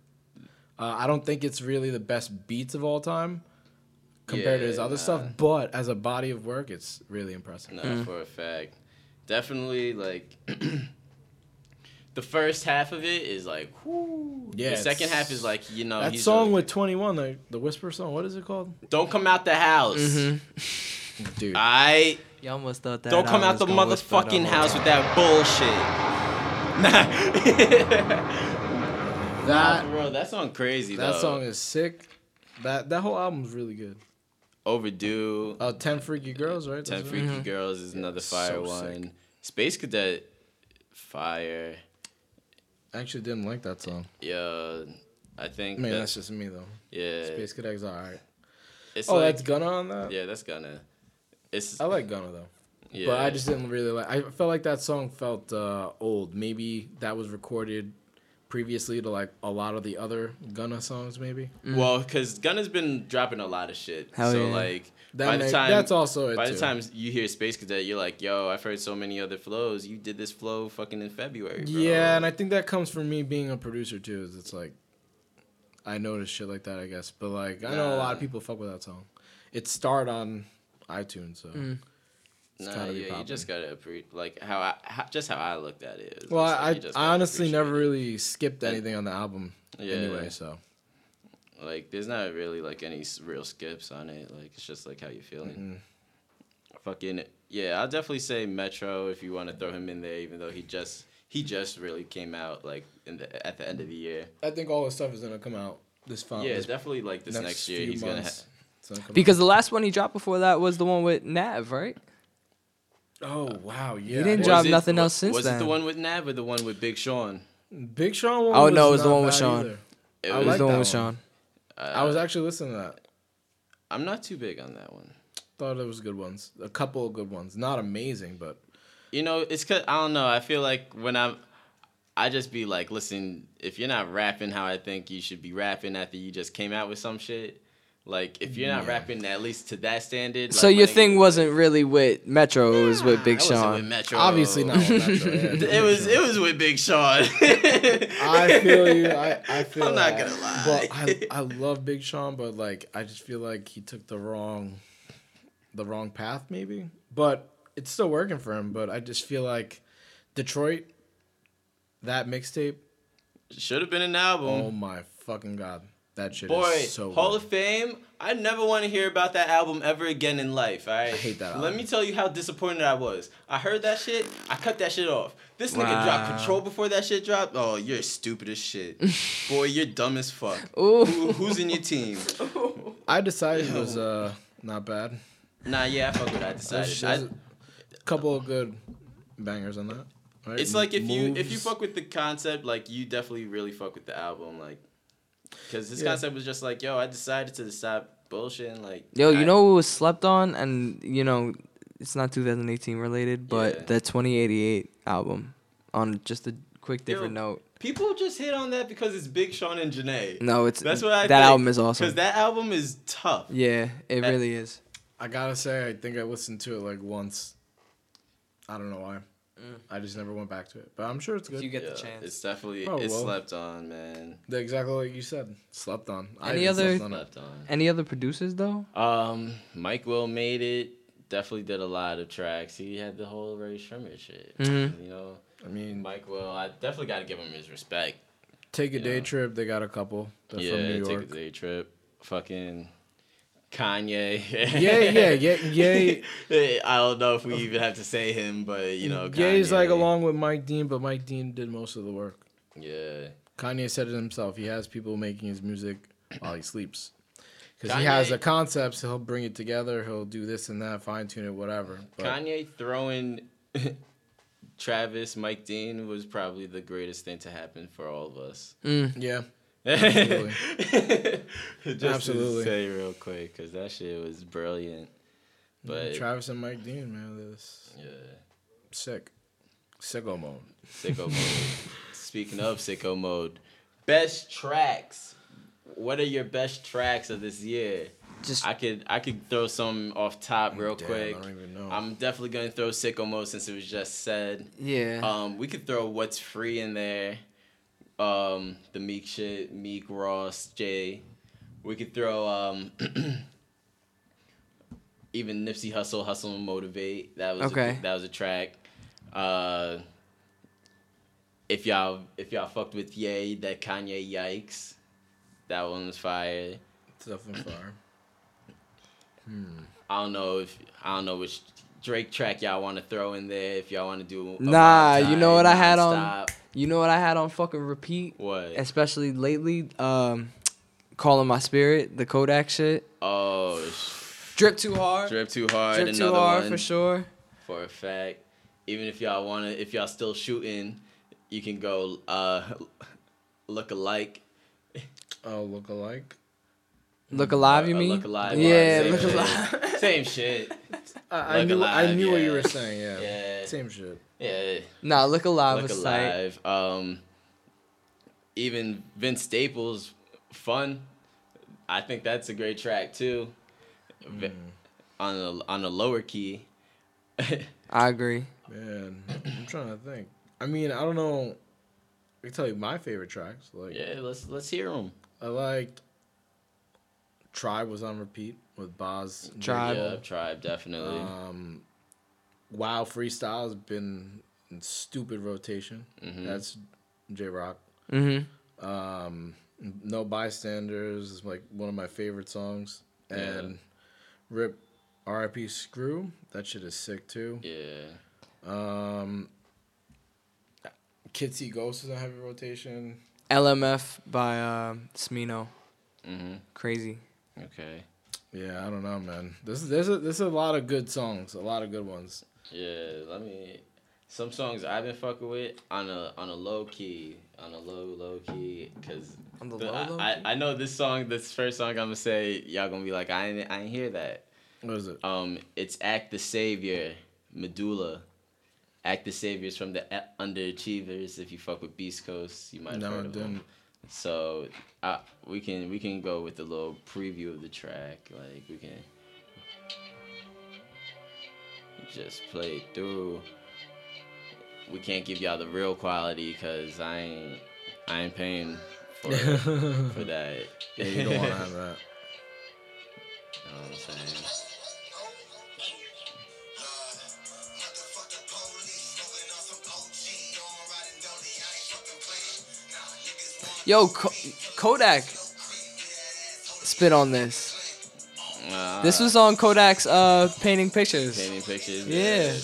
Uh, I don't think it's really the best beats of all time compared to his other nah. stuff, but as a body of work, it's really impressive. No, for a fact. Definitely, like. the first half of it is like, whoo. Yeah, The second half is like, you know, That he's song really- with Twenty One, the the Whisper song, what is it called? Don't come out the house. Mm-hmm. Dude, I You almost thought that. don't come out the gonna whisper the motherfucking house with that bullshit. Nah. that Bro, that song crazy that though. song is sick. That that whole album's really good. overdue. Uh, Ten Freaky Girls, right? Ten That's Freaky right. Girls is another so fire sick. one. Space Cadet, fire. I actually didn't like that song. Yeah, I think. Man, that- that's just me though. yeah. Space Cadet's alright. It's Oh, like, that's Gunna on that. yeah, that's gonna. It's I like Gunna though. yeah. But I just didn't really like. I felt like that song felt uh, old. Maybe that was recorded previously to like a lot of the other Gunna songs. Maybe well, because Gunna's been dropping a lot of shit. Hell so yeah. like that by may- the time that's also it by too. the time you hear Space Cadet, you're like, yo, I've heard so many other flows. You did this flow fucking in February. Bro. Yeah, and I think that comes from me being a producer too. Is it's like I notice shit like that, I guess. But like I know a lot of people fuck with that song. It starred on iTunes, so Mm. it's Nah, gotta be yeah, you just gotta appreciate like how I how, just how I looked at it. It Well, just, like, I, just I honestly never appreciate really skipped anything on the album Yeah. anyway. So like there's not really like any real skips on it. Like it's just like how you feeling. mm-mm. Fucking Yeah, I'll definitely say Metro if you want to throw him in there, even though he just he just really came out like in the at the end of the year. I think all his stuff is gonna come out this fall. yeah, this definitely like this next, year few he's months. Gonna come Because the last one he dropped before that was the one with Nav, right? oh wow, yeah. He didn't I drop it- nothing wa- else since Was it then. the one with Nav or the one with Big Sean? Big Sean one. Oh, no, it was the one with Sean. either. It I was the one with one. Sean. Uh, I was actually listening to that. I'm not too big on that one. Thought it was good ones. A couple of good ones. Not amazing, but You know, it's cause I don't know. I feel like when I'm, I just be like, listen, if you're not rapping how I think you should be rapping after you just came out with some shit, like if you're not Yeah. rapping at least to that standard. So like, your thing wasn't really with Metro, it was with Big I wasn't Sean. with Metro. obviously not. With Metro, yeah, It was it was with Big Sean. I feel you. I, I feel. I'm not that. gonna lie. But I, I love Big Sean, but like I just feel like he took the wrong, the wrong path maybe. But it's still working for him. But I just feel like Detroit, that mixtape. Should have been an album. Oh my fucking god, that shit Boy, is so. Hall good. of Fame. I never want to hear about that album ever again in life. All right. I hate that Let album. me tell you how disappointed I was. I heard that shit. I cut that shit off. This nigga dropped Control before that shit dropped. Oh, you're stupid as shit. Boy, you're dumb as fuck. Ooh. Who, who's in your team? I decided it was uh not bad. Nah, yeah, I fuck with I There's decided. I, a couple of good bangers on that. Right? it's like if you if you fuck with the concept, like you definitely really fuck with the album, like. Because this Yeah. concept was just like, yo, I decided to stop bullshit. Like, Yo, you I- know what was slept on, and you know, it's not 2018 related, but Yeah. the 2088 album. On just a quick different Yo, note. People just hit on that because it's Big Sean and Jhené. No, it's That's what I that think, album is awesome. Because that album is tough. yeah, it That- really is. I gotta say, I think I listened to it like once. I don't know why. I just never went back to it, but I'm sure it's If good. you get Yeah, the chance. It's definitely Oh, it's well. slept on, man. The- exactly like you said. Slept on. Any even other- slept on. Slept on. Any other producers though? Um, Mike Will made it. Definitely did a lot of tracks. He had the whole Rae Sremmurd shit. Mhm. You know, I mean, Mike Will. I definitely got to give him his respect. take a day yeah. trip. They got a couple. They're yeah, from New take a day trip. Fucking Kanye. Yeah, yeah, yeah, yeah. I don't know if we even have to say him, but you know, Ye's like along with Mike Dean, but Mike Dean did most of the work. Yeah. Kanye said it himself. He has people making his music while he sleeps. Because he has Kanye- the concepts, he'll bring it together. He'll do this and that, fine tune it, whatever. But Kanye throwing Travis, Mike Dean was probably the greatest thing to happen for all of us. Mm. yeah, Absolutely. Just Absolutely. to say real quick, because that shit was brilliant. But Travis and Mike Dean, man, this yeah, sick, sicko mode. sicko mode. Speaking of sicko mode, best tracks. What are your best tracks of this year? Just I could I could throw some off top real Damn, quick. I don't even know. I'm definitely gonna throw sicko mode since it was just said. yeah. Um, we could throw what's free in there. Um, the Meek shit, Meek Ross, Jay. We could throw um, even Nipsey Hussle, Hussle and Motivate. That was Okay. A, that was a track. Uh, if y'all if y'all fucked with Ye, that Kanye Yikes, that one was fire. It's definitely fire. I don't know if I don't know which Drake track y'all want to throw in there. If y'all want to do a Nah, you know what I had on- Nonstop. You know what I had on fucking repeat, What? especially lately. Um, calling my spirit, the Kodak shit. Oh, sh- Drip too hard. drip too hard. Drip another too hard one for sure. for a fact. Even if y'all wanna, if y'all still shooting, you can go uh, look alike. Oh, look alike. Look alive, you Uh, mean? Look alive. Yeah, same look shit. alive. Same shit. I, I Look knew. I Alive, knew what you were saying. Yeah. Yeah. Same shit. Yeah. Nah, look alive Look was tight. alive. Um, even Vince Staples, fun. I think that's a great track too. Mm. On a on a lower key. I agree. Man, I'm trying to think. I mean, I don't know. I can tell you my favorite tracks. Like, yeah, let's let's hear them. I liked. Tribe was on repeat with Bas. Tribe. Yeah, Tribe definitely. Um, Wow Freestyle has been in stupid rotation. Mhm. That's Jay Rock. Mm-hmm. Um, No Bystanders is like one of my favorite songs, Yeah. and Rip R.I.P. Screw. That shit is sick too. Yeah. Um, Kids See Ghost is in heavy rotation. LMF by uh, Smino. Mhm. Crazy. Okay. Yeah, I don't know, man. This there's a there's a lot of good songs, a lot of good ones. Yeah. Let me. Some songs I've been fucking with on a on a low key, on a low low key, cause On the the- low, I, low I, key? I know this song. This first song I'm gonna say, y'all gonna be like, I ain't I ain't hear that. What is it? Um, it's AKTHESAVIOR, Medulla. AKTHESAVIOR's from the Underachievers. If you fuck with Beast Coast, you might have No, heard of them. So uh, we can we can go with a little preview of the track. Like we can just play it through. We can't give y'all the real quality because I ain't I ain't paying for for that. Yeah, you don't want to have that. know what I'm saying? Yo, Ko- Kodak spit on this. Uh, This was on Kodak's uh, painting pictures. painting pictures. Yeah.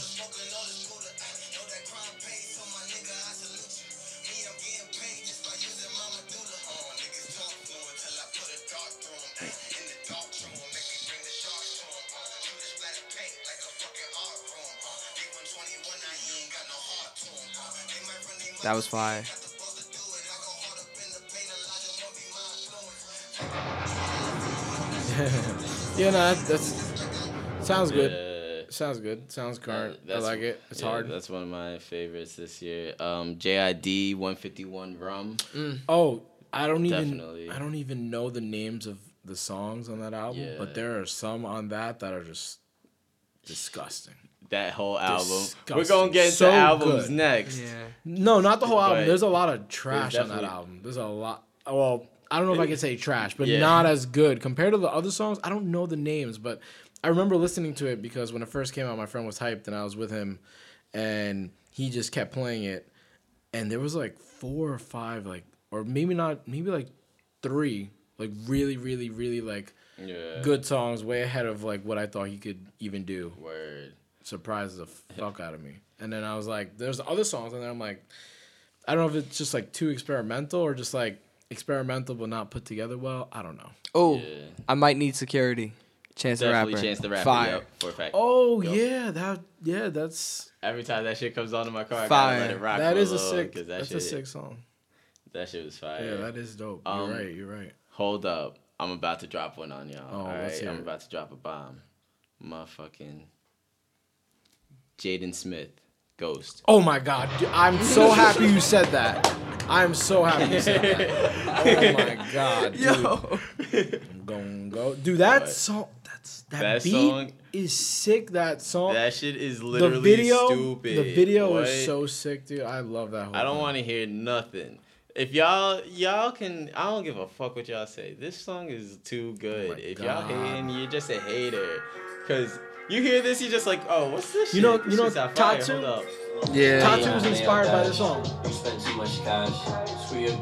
That was fire. Yeah, no, that, that's sounds good. Yeah. Sounds good. Sounds current. I like it. It's yeah, hard. That's one of my favorites this year. Um, JID 151 Rum. Oh, I don't even I don't even know the names of the songs on that album, Yeah. but there are some on that that are just disgusting. That whole album. We're gonna get into So albums good. next. Yeah. No, not the whole album. But There's a lot of trash on that album. There's a lot. Well, I don't know if I can say trash, but Yeah. not as good compared to the other songs. I don't know the names, but I remember listening to it because when it first came out, my friend was hyped, and I was with him, and he just kept playing it, and there was like four or five, like, or maybe not, maybe like three, like really, really, really like Yeah. good songs, way ahead of like what I thought he could even do Word. surprised the fuck out of me. And then I was like, there's other songs, and then I'm like, I don't know if it's just like too experimental or just like experimental but not put together well. I don't know. Oh, Yeah. I might need security. Chance the Definitely rapper. Chance the Rapper. Fire. Yep, for a fact. Oh Yup. yeah, that yeah, that's Every time that shit comes on in my car, I Fire. gotta let it rock. that for is a little, sick. 'cause That That's shit, a sick song. That shit was fire. Yeah, that is dope. Um, you're right. You're right. Hold up. I'm about to drop one on y'all. Oh, all let's right, hear I'm about to drop a bomb. Motherfucking Jaden Smith, Ghost. Oh my god, dude, I'm so happy you said that. I'm so happy you said that. Oh my god, dude. Yo. Gon' go, dude. That What? song. That's that, That beat song- is sick. That song. That shit is the literally video, stupid. the video What? is so sick, dude. I love that. Whole I don't want to hear nothing. If y'all y'all can, I don't give a fuck what y'all say. This song is too oh good. Oh if y'all God. hating, you're just a hater. Cause you hear this, you're just like, oh, what's this? You know- shit? This you know shit's not fire. Tatu? Hold up. Yeah. Tatu was inspired by this song. You spend too much cash. Screw your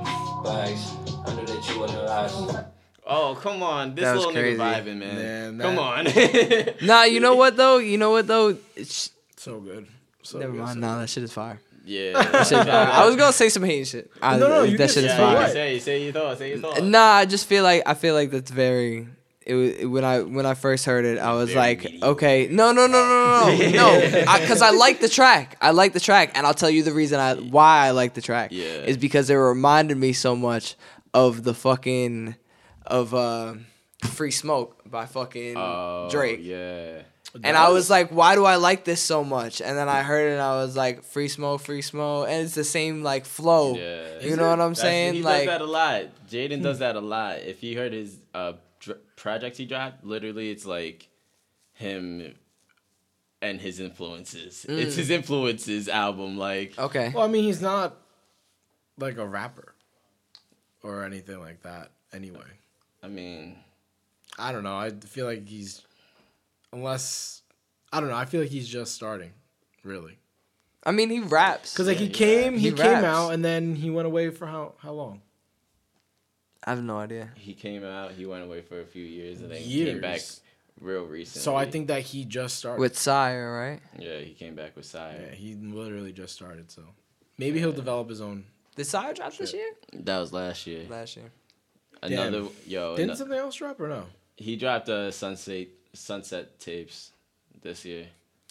bags. Under the chew in her eyes. Oh, come on. This little crazy. nigga vibing, man. Man, come on. Nah, you know what though? You know what though? It's, So good. So never good, mind. so Nah, good. that shit is fire. yeah. Shit is fire. I was gonna say some hating shit. I, No, no, you that can shit is say yeah, you fire. say, say your thoughts. Say your thoughts. Nah, I just feel like I feel like that's very. It was when I when I first heard it, I was Very like, mediocre. okay, no, no, no, no, no, no, no, because I, like the track. I like the track, and I'll tell you the reason I why I like the track. Yeah. is because it reminded me so much of the fucking of uh, Free Smoke by fucking Oh, Drake. Yeah. And I was like, why do I like this so much? And then I heard it and I was like, free smoke, free smoke. And it's the same like flow. Yeah. You know what I'm That's- saying? He like does that a lot. Jaden does that a lot. If you heard his uh dr- projects he dropped, literally it's like him and his influences. It's Mm. his influences album. Like Okay. Well, I mean, he's not like a rapper or anything like that. Anyway, I mean, I don't know. I feel like he's unless I don't know. I feel like he's just starting, really. I mean he raps. Because like Yeah, he he came, raps. he, He came out, and then he went away for how how long? I have no idea. he came out, he went away for a few years, and then he came back real recently. So I think that he just started. With SYRE, right? yeah, he came back with SYRE. yeah, he literally just started. So maybe he'll develop his own. Did SYRE drop this year? That was last year. Last year. Another yo, Didn't ano- something else drop or no? he dropped a sunset sunset tapes this year.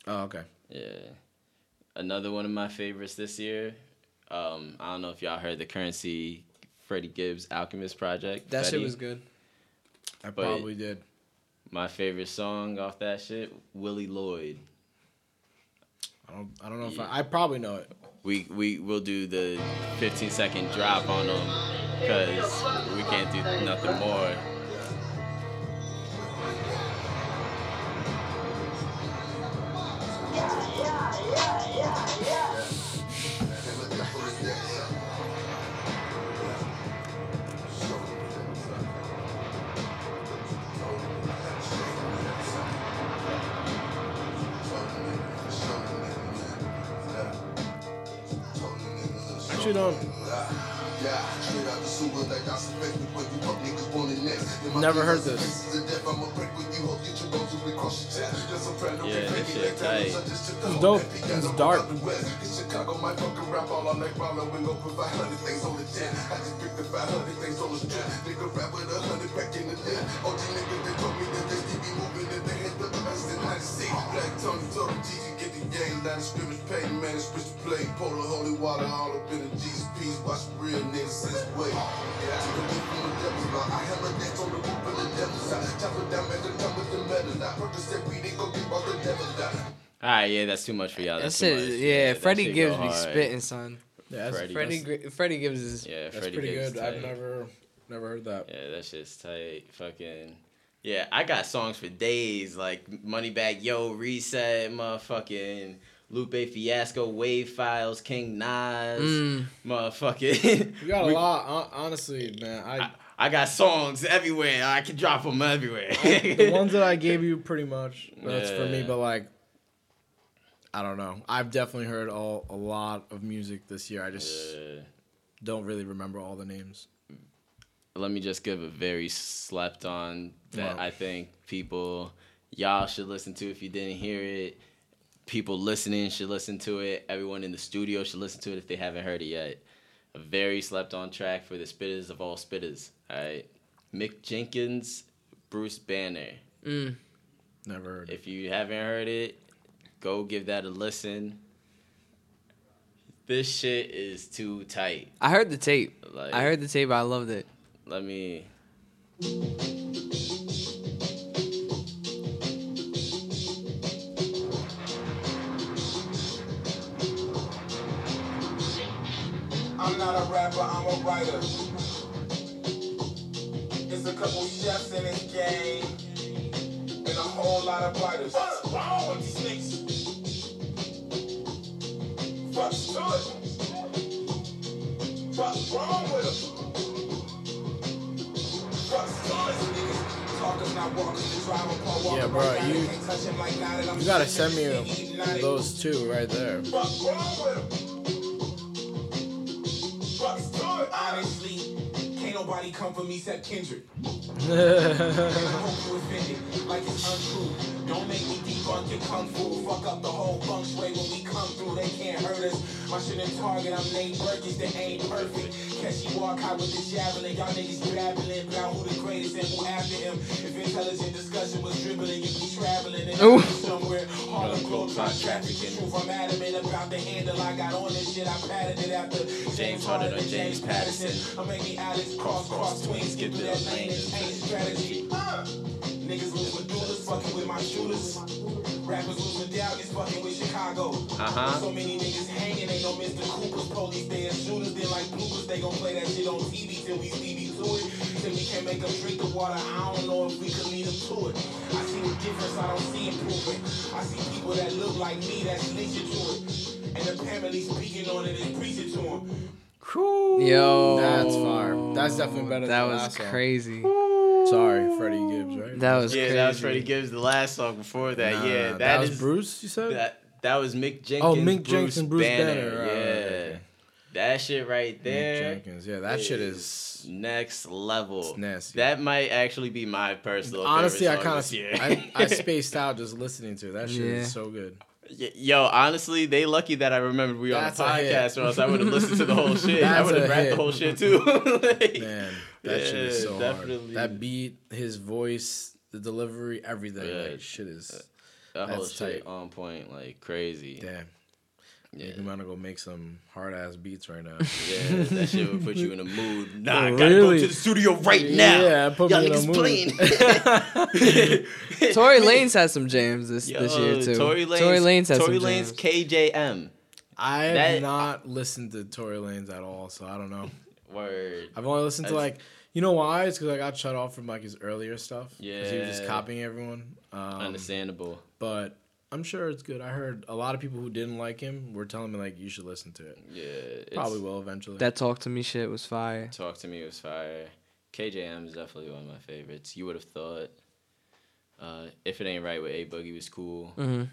Oh, okay. Yeah. Another one of my favorites this year. Um, I don't know if y'all heard the Curren$y Freddie Gibbs Alchemist project. That shit was good. I But- probably did. My favorite song off that shit, Willie Lloyd. I don't. I don't know if I. I probably know it. We we will do the 15 second drop on them because we can't do nothing more. Actually, don't. Never heard this. Yeah, this shit tight. It's dope. It's dark. Black Tony told him, Gigi, get the game, line of scrimmage, pay the man, switch the play. Polar holy water, all up in the Jesus piece. Watch the real niggas since way. Yeah, to the beat from the devil's block. I hammer next on the roof of the devil's side. Chop it down, make it come with the metal. I purpose that we didn't go get all the devil die. All right, yeah, that's too much for y'all. That That's too shit, much. yeah, that Freddie shit go Gibbs be spitting, son. Yeah, that's, Freddie. Freddie, Freddie Gibbs is. Yeah, that's Freddie pretty Gibbs good. tight. I've never, never heard that. Yeah, that shit's tight. Fucking. Yeah, I got songs for days like Moneybagg Yo, Reset, motherfucking Lupe Fiasco, Wave Files, King Nas, Mm. motherfucking. You got a We- lot. Honestly, man. I I, I got songs everywhere. I can drop them everywhere. the ones that I gave you pretty much that's for me. But like, I don't know. I've definitely heard all a lot of music this year. I just Yeah. don't really remember all the names. Let me just give a very slept on that Wow. I think people y'all should listen to if you didn't hear it. People listening should listen to it. Everyone in the studio should listen to it if they haven't heard it yet. A very slept on track for the spitters of all spitters. All right, Mick Jenkins, Bruce Banner. Mm. Never heard. If you haven't heard it, go give that a listen. This shit is too tight. I heard the tape. Like, I heard the tape. I loved it. Let me. I'm not a rapper, I'm a writer. There's a couple chefs in this game, and a whole lot of writers. What's wrong with these niggas? What's good? What's wrong with them? Yeah, bro, you- You gotta send me those two right there. Honestly, can't nobody come for me except Kendrick. I hope you offended, like it's untrue. Don't make me debunk your kung fu. Fuck up the whole feng shui when we come through. They can't hurt us. My shit in Target, I'm Nate Burgess, they ain't perfect. Catch you walk out with the javelin. Y'all niggas babbling about who the greatest and who after him. If intelligent discussion was dribbling, you'd be traveling and Ooh. somewhere. Harlem Globetrot trafficking. Truth, I'm adamant about the handle I got on this shit. I padded it after James Harden or James Patterson. I'm making Alex cross, cross skip through that lane change strategy. Niggas lose medullas, fucking with my shooters. Rappers lose medallions, fucking with Chicago. Uh-huh. So many niggas hanging, ain't no Mr. Cooper's. Police they as shooters, then like bloopers, they gon' play that shit on TV till we Stevie to it. Till we can't make them drink the water, I don't know if we could lead them to it. I see the difference, I don't see improvement. I see people that look like me that's leeching to it. And apparently speaking on it and preaching to them. Yo, That's fire. That's definitely better That than was last song. crazy. Sorry, Freddie Gibbs, right? That was Yeah, crazy. that was Freddie Gibbs. The last song before that. Nah, yeah, that, that was is Bruce. You said. That that was Mick Jenkins. Oh, Mick Jenkins, and Bruce Banner. Banner. Oh, yeah. okay, okay. That shit right Nick there. Jenkins. Yeah, that shit is. next level. It's nasty. That might actually be my personal. Honestly, I favorite kind song of this year. I, I spaced out just listening to it. That shit Yeah. is so good. Yo, honestly, they lucky that I remembered we were on a That's a podcast, or else I would have listened to the whole shit. I would have rapped the whole shit too. Like, Man, that shit is so definitely. hard. That beat, his voice, the delivery, everything. Yeah. Like shit is that whole shit tight. on point, like crazy. damn. Yeah, You want to go make some hard ass beats right now. yeah, that shit would put you in a mood. Nah, I Oh, gotta really? go to the studio right now. Yeah, put Y'all me in a niggas mood. playing. Tory Lanez has some jams this this year Yo, too. Tory Lanez, Tory Lanez has Tory some Lanez, jams. KJM. I have That- not listened to Tory Lanez at all, so I don't know. Word. I've only listened to like, you know why? It's because I got shut off from like his earlier stuff. 'Cause he was just copying everyone. Um, Understandable. But I'm sure it's good. I heard a lot of people who didn't like him were telling me like you should listen to it. Yeah, Probably will eventually. That talk to me shit was fire. Talk to me was fire. KJM is definitely one of my favorites. You would have thought. Uh, if it ain't right with A Boogie was cool. hmm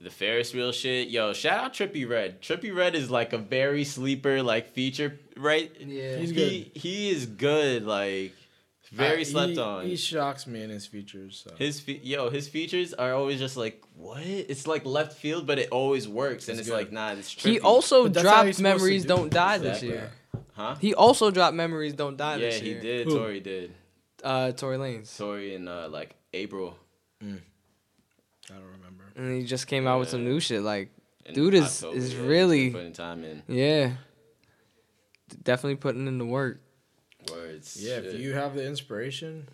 The Ferris wheel shit, yo, shout out Trippie Redd. Trippie Redd is like a very sleeper like feature, right? Yeah. He's he he is good, like very I- slept he, on. He shocks me in his features. So. his fe- yo, his features are always just like what? It's like left field, but it always works, and It's it's, like nah, it's true. He also But dropped he's supposed to Memories do Don't it. Die this year. huh? He also dropped Memories Don't Die Yeah, this he did. Who? Tory did. Uh, Tory Lanez. Tory in uh, like April. I don't remember. And he just came out with some new shit. Like, in Dude is- October, is yeah, really- putting time in. yeah. Definitely putting in the work. Words. Yeah, if you have the inspiration,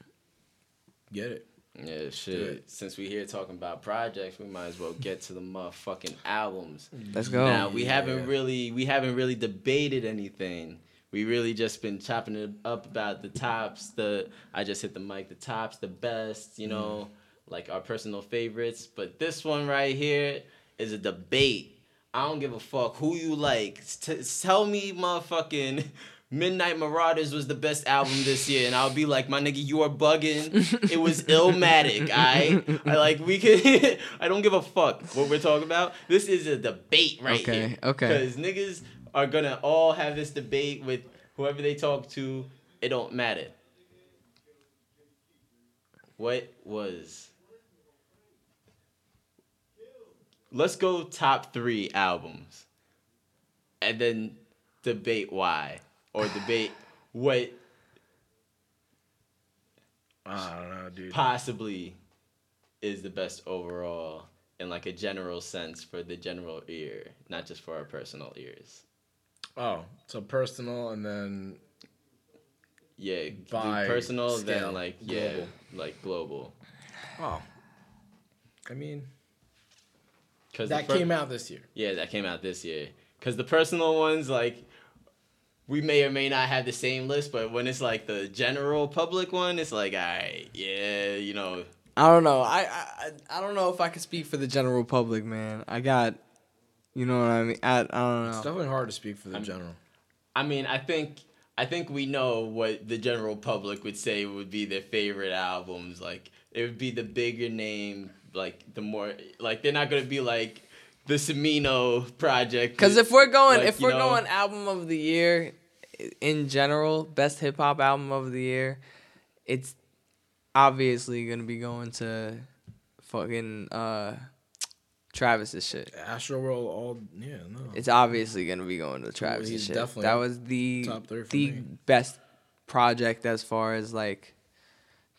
get it. Yeah, shit. it. Since we here talking about projects, we might as well get to the motherfucking albums. Let's go. Now we Yeah. haven't really we haven't really debated anything. We really just been chopping it up about the tops, the I just hit the mic, the tops, the best, you know, mm. like our personal favorites. But this one right here is a debate. I don't give a fuck who you like. T- tell me, motherfucking Midnight Marauders was the best album this year, and I'll be like, my nigga, you are bugging. It was Illmatic, I, I like we could. I don't give a fuck what we're talking about. This is a debate right Okay, here. okay. Because niggas are gonna all have this debate with whoever they talk to. It don't matter. What was? Let's go top three albums, and then debate why, or debate what I don't know, dude. possibly is the best overall in like a general sense for the general ear, not just for our personal ears. Oh, so personal and then Yeah, By personal, scale, then like yeah, global. like global. oh, I mean Cause that per- came out this year. Yeah, that came out this year. Cause the personal ones, like, we may or may not have the same list, but when it's like the general public one, it's like, all right, yeah, you know, I don't know. I, I I don't know if I can speak for the general public, man. I got, you know what I mean. I I don't know. It's definitely hard to speak for the general. I mean, I think I think we know what the general public would say would be their favorite albums. Like it would be the bigger name, like the more like they're not gonna be like the Smino project. Because if we're going, like, if we're know- going album of the year, i- in general, best hip hop album of the year, it's obviously gonna be going to fucking uh Travis's shit. Astro World, all yeah, no. It's obviously gonna be going to Travis's he's shit. definitely That was the top three for the me. best project as far as like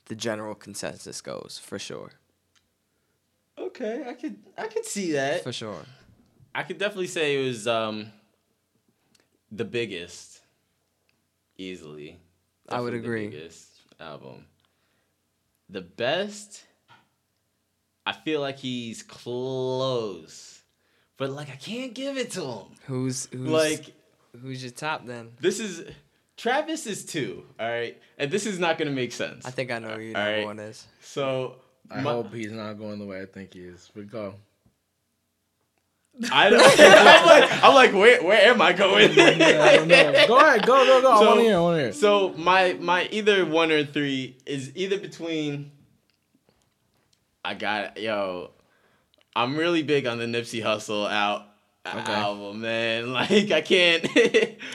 the general consensus goes, for sure, okay, I could I could see that. for sure. I could definitely say it was um the biggest, easily. I would Definitely agree. The biggest album. The best. I feel like he's close, but like I can't give it to him. Who's who's Like who's your top then? this is Travis is two, all right, and this is not gonna make sense. I think I know who your All number right. one is. so. I my- hope he's not going the way I think he is. But go. I don't, I'm like, I'm like, where, where am I going? I don't know. Go ahead, go, go, go. I So- want to hear. I want to hear. So my my either one or three is either between. I got yo, I'm really big on the Nipsey Hussle out Okay. album, man. Like I can't.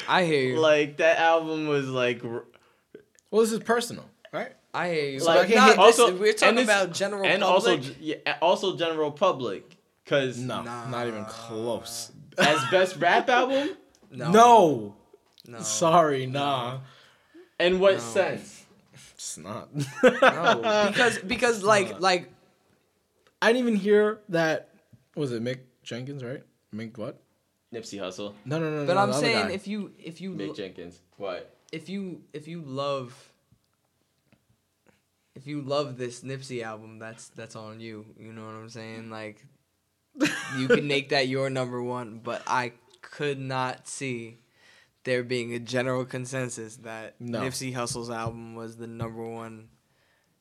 I hear you. like that album was like. Well, this is personal, right? I hear you. Like, Like, not, also- also, we're talking it's- about general and public. also yeah, also general public because No, Nah. not even close. as best rap album no, No, no, sorry, nah, in what No. sense it's not. no. because because like like I didn't even hear that. Was it Mick Jenkins, right? Mick what? Nipsey Hussle No, no, no. No. But no, I'm saying guy. if you if you Mick lo- Jenkins what if you if you love if you love this Nipsey album, that's that's on you. You know what I'm saying? Like you can make that your number one, but I could not see there being a general consensus that No. Nipsey Hussle's album was the number one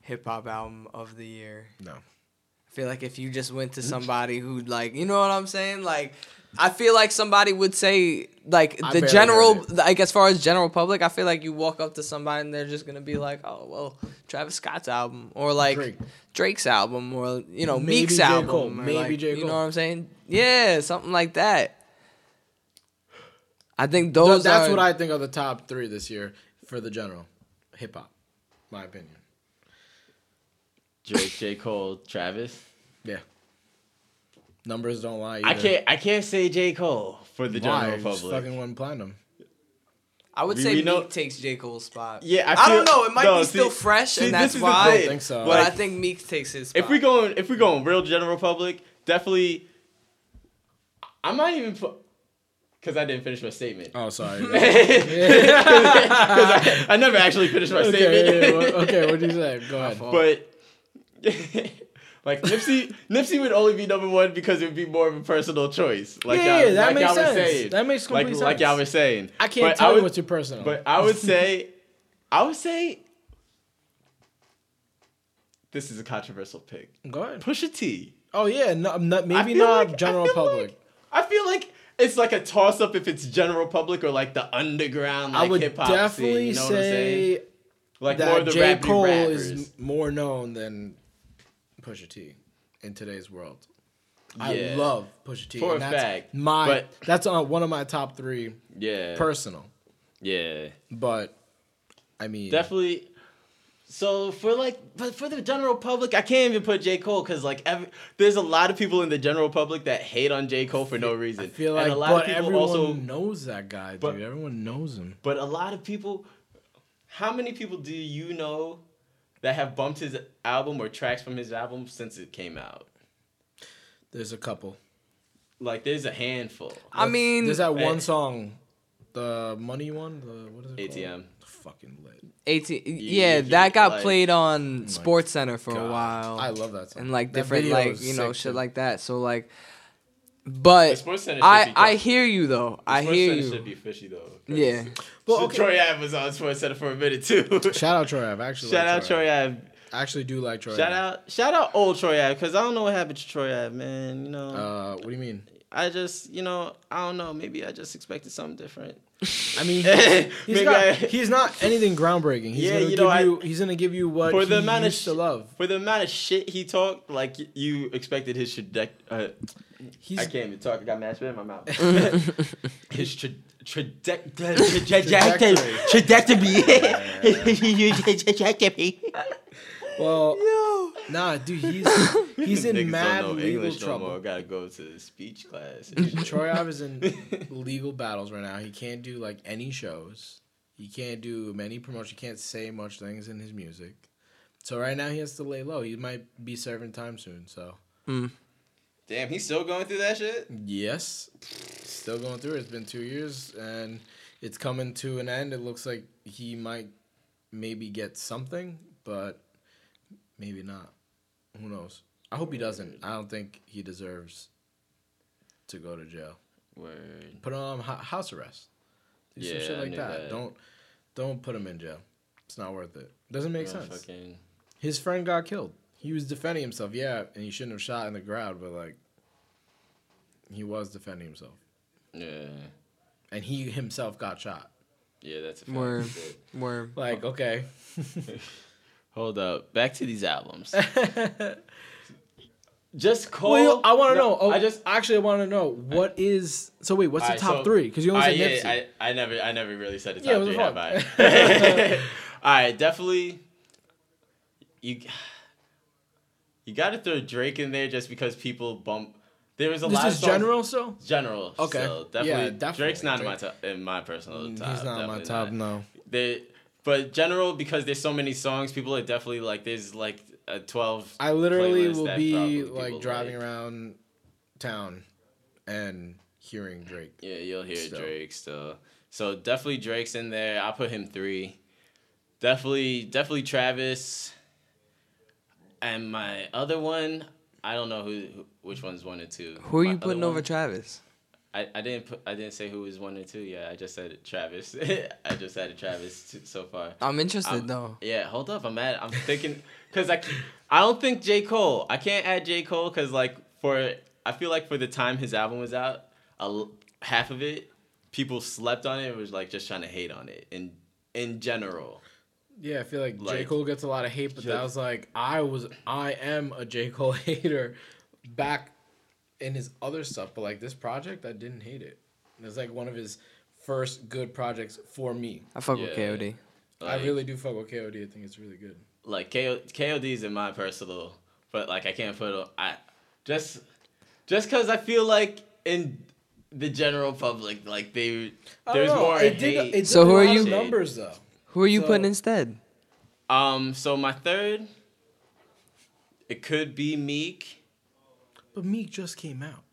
hip hop album of the year. no. I feel like if you just went to somebody who like, you know what I'm saying? Like, I feel like somebody would say like I the barely general, like as far as general public, I feel like you walk up to somebody and they're just gonna be like, oh well, Travis Scott's album or like Drake. Drake's album or you know Maybe Meek's J. album, Cole. Maybe like, J. Cole. You know what I'm saying? Yeah, something like that. I think Th- those. that's are, what I think are the top three this year for the general hip hop. My opinion. Drake J Cole Travis Yeah. Numbers don't lie. I can't I can't say J Cole for the Why? general Just public fucking went platinum. I would we- say we know- Meek takes J Cole's spot. Yeah, I I, don't know. It might no, be see- still fresh, see, and that's why. I think so. But Like, I think Meek takes his spot. if we going if we going real general public definitely I might even put because I didn't finish my statement. Oh, sorry. 'Cause I, I never actually finished my okay, statement. yeah, yeah, what- okay, what do you say? Go ahead. But like Nipsey, Nipsey would only be number one because it would be more of a personal choice. Like Yeah, y'all, yeah, that like makes y'all were sense. saying. That makes like complete like sense. y'all were saying. I can't But tell I you would, what's your personal. But I would say, I would say, this is a controversial pick. Go ahead. Pusha T. Oh yeah, no, not, maybe not like- general feel public. like- I feel like it's like a toss up if it's general public or like the underground I would hip hop definitely scene. You know what I'm saying? say Like more of that the J. Cole rappers. is more known than Pusha T in today's world. I love Pusha T. For and a that's fact, My but- that's on one of my top three yeah, personal. yeah. But I mean, Definitely. So for like, but for the general public, I can't even put J Cole because like, every, there's a lot of people in the general public that hate on J Cole for no reason. I feel and like, a lot but of people everyone also, knows that guy, but- dude. Everyone knows him. but a lot of people. How many people do you know that have bumped his album or tracks from his album since it came out? There's a couple. Like, there's a handful. I mean, There's that one song, the money one. The what is it ATM. called? Fucking lit. 18 Yeah, yeah, yeah, that got like- played on oh Sports Center for a while. I love that song. and like That different like you know shit too. like that. So like The but Sports Center should I I hear you though. I hear Center you. should be fishy though. Yeah. Well, so okay. Troy Ave was on Sports Center for a minute too. Shout out Troy Ave. Actually, Shout like out Troy Ave. I actually do like Troy. Shout Ave. out, shout out old Troy Ave, because I don't know what happened to Troy Ave, man. You know, Uh, what do you mean? I just, you know, I don't know. Maybe I just expected something different. I mean, Maybe he's, not, I- he's not anything groundbreaking. He's Yeah, gonna you give know, I- you. He's gonna give you what For he the amount of to love. For the amount of shit he talked, like you expected his trajectory. Uh, He's I can't even talk. I got mad spit in my mouth. his tra- traject- trajectory. Trajectory. well. Nah, dude, he's he's in Niggas mad don't know legal English no trouble. more. Gotta go to speech class. and. Troy Ave is in legal battles right now. He can't do like any shows. He can't do many promotions. He can't say much things in his music. So right now he has to lay low. He might be serving time soon. So hmm. Damn, he's still going through that shit. yes, still going through it. It's been two years and it's coming to an end. It looks like he might maybe get something, but maybe not. Who knows? I hope he doesn't. I don't think he deserves to go to jail. Word. Put him on house arrest. Do some Yeah, shit like knew that. that. Don't don't put him in jail. It's not worth it. Doesn't make sense. Motherfucking- His friend got killed. He was defending himself, yeah, and he shouldn't have shot in the crowd, but like he was defending himself. Yeah. And he himself got shot. Yeah, that's a fact. Word. Where Like, okay. Hold up. Back to these albums. Just Cole. Well, I want to know. Oh, I just actually I want to know what is. So wait, what's the Alright, top so- three? Because you only Alright, said yeah, Nipsey. I, I never, I never really said the top Yeah, what the three. fuck? Have I? All right, definitely. You, you got to throw Drake in there just because people bump. There was a this lot is of songs- general, so General. Okay. So Yeah, definitely, definitely. Drake's not in my Drake- top, in my personal he's top. not on my top. not. No. They, but general because there's so many songs, people are definitely like there's like a twelve. I literally will be like driving like. around town and hearing Drake. Yeah, you'll hear Still. Drake still. So definitely Drake's in there. I'll put him three. Definitely, definitely Travis. And my other one, I don't know who, who which one's one or two. Who are My you other putting over one- Travis? I, I didn't put I didn't say who was one and two. Yeah, I just said Travis. I just added Travis t- so far. I'm interested I'm- though. Yeah, hold up. I'm mad. I'm thinking because I I don't think J Cole. I can't add J Cole because like for I feel like for the time his album was out, a l half of it people slept on it. and was like just trying to hate on it in in general. Yeah, I feel like, J. Cole gets a lot of hate, but that was like I was I am a J. Cole hater back in his other stuff, but like this project, I didn't hate it. It was like one of his first good projects for me. I fuck with Yeah. KOD. I really do fuck with KOD. I think it's really good. like KO, KOD's in my personal, but like I can't put a- I just just because I feel like in the general public like they I don't there's know, more It did, hate. it did So a who are lot of you? Numbers though. Who are you So- putting instead? um, so my third, it could be Meek. But Meek just came out.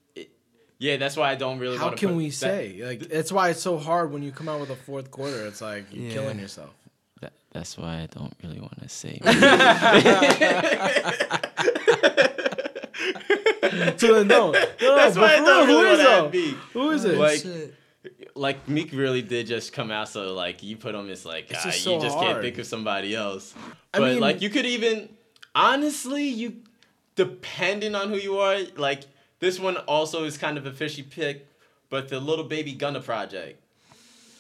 Yeah, that's why I don't really. How wanna can put we that- say? Like that's why it's so hard when you come out with a fourth quarter. It's like you're Yeah. killing yourself. That, that's why I don't really want to say. So then, no, no, That's but why I for don't real, really who is want to? Meek. Who is it? Like- Shit. Like Meek really did just come out, so like you put him, it's like It's ah, just you so just can't think of somebody else. I But mean- like you could even, honestly, you depending on who you are, like this one also is kind of a fishy pick, but the Lil Baby Gunna project,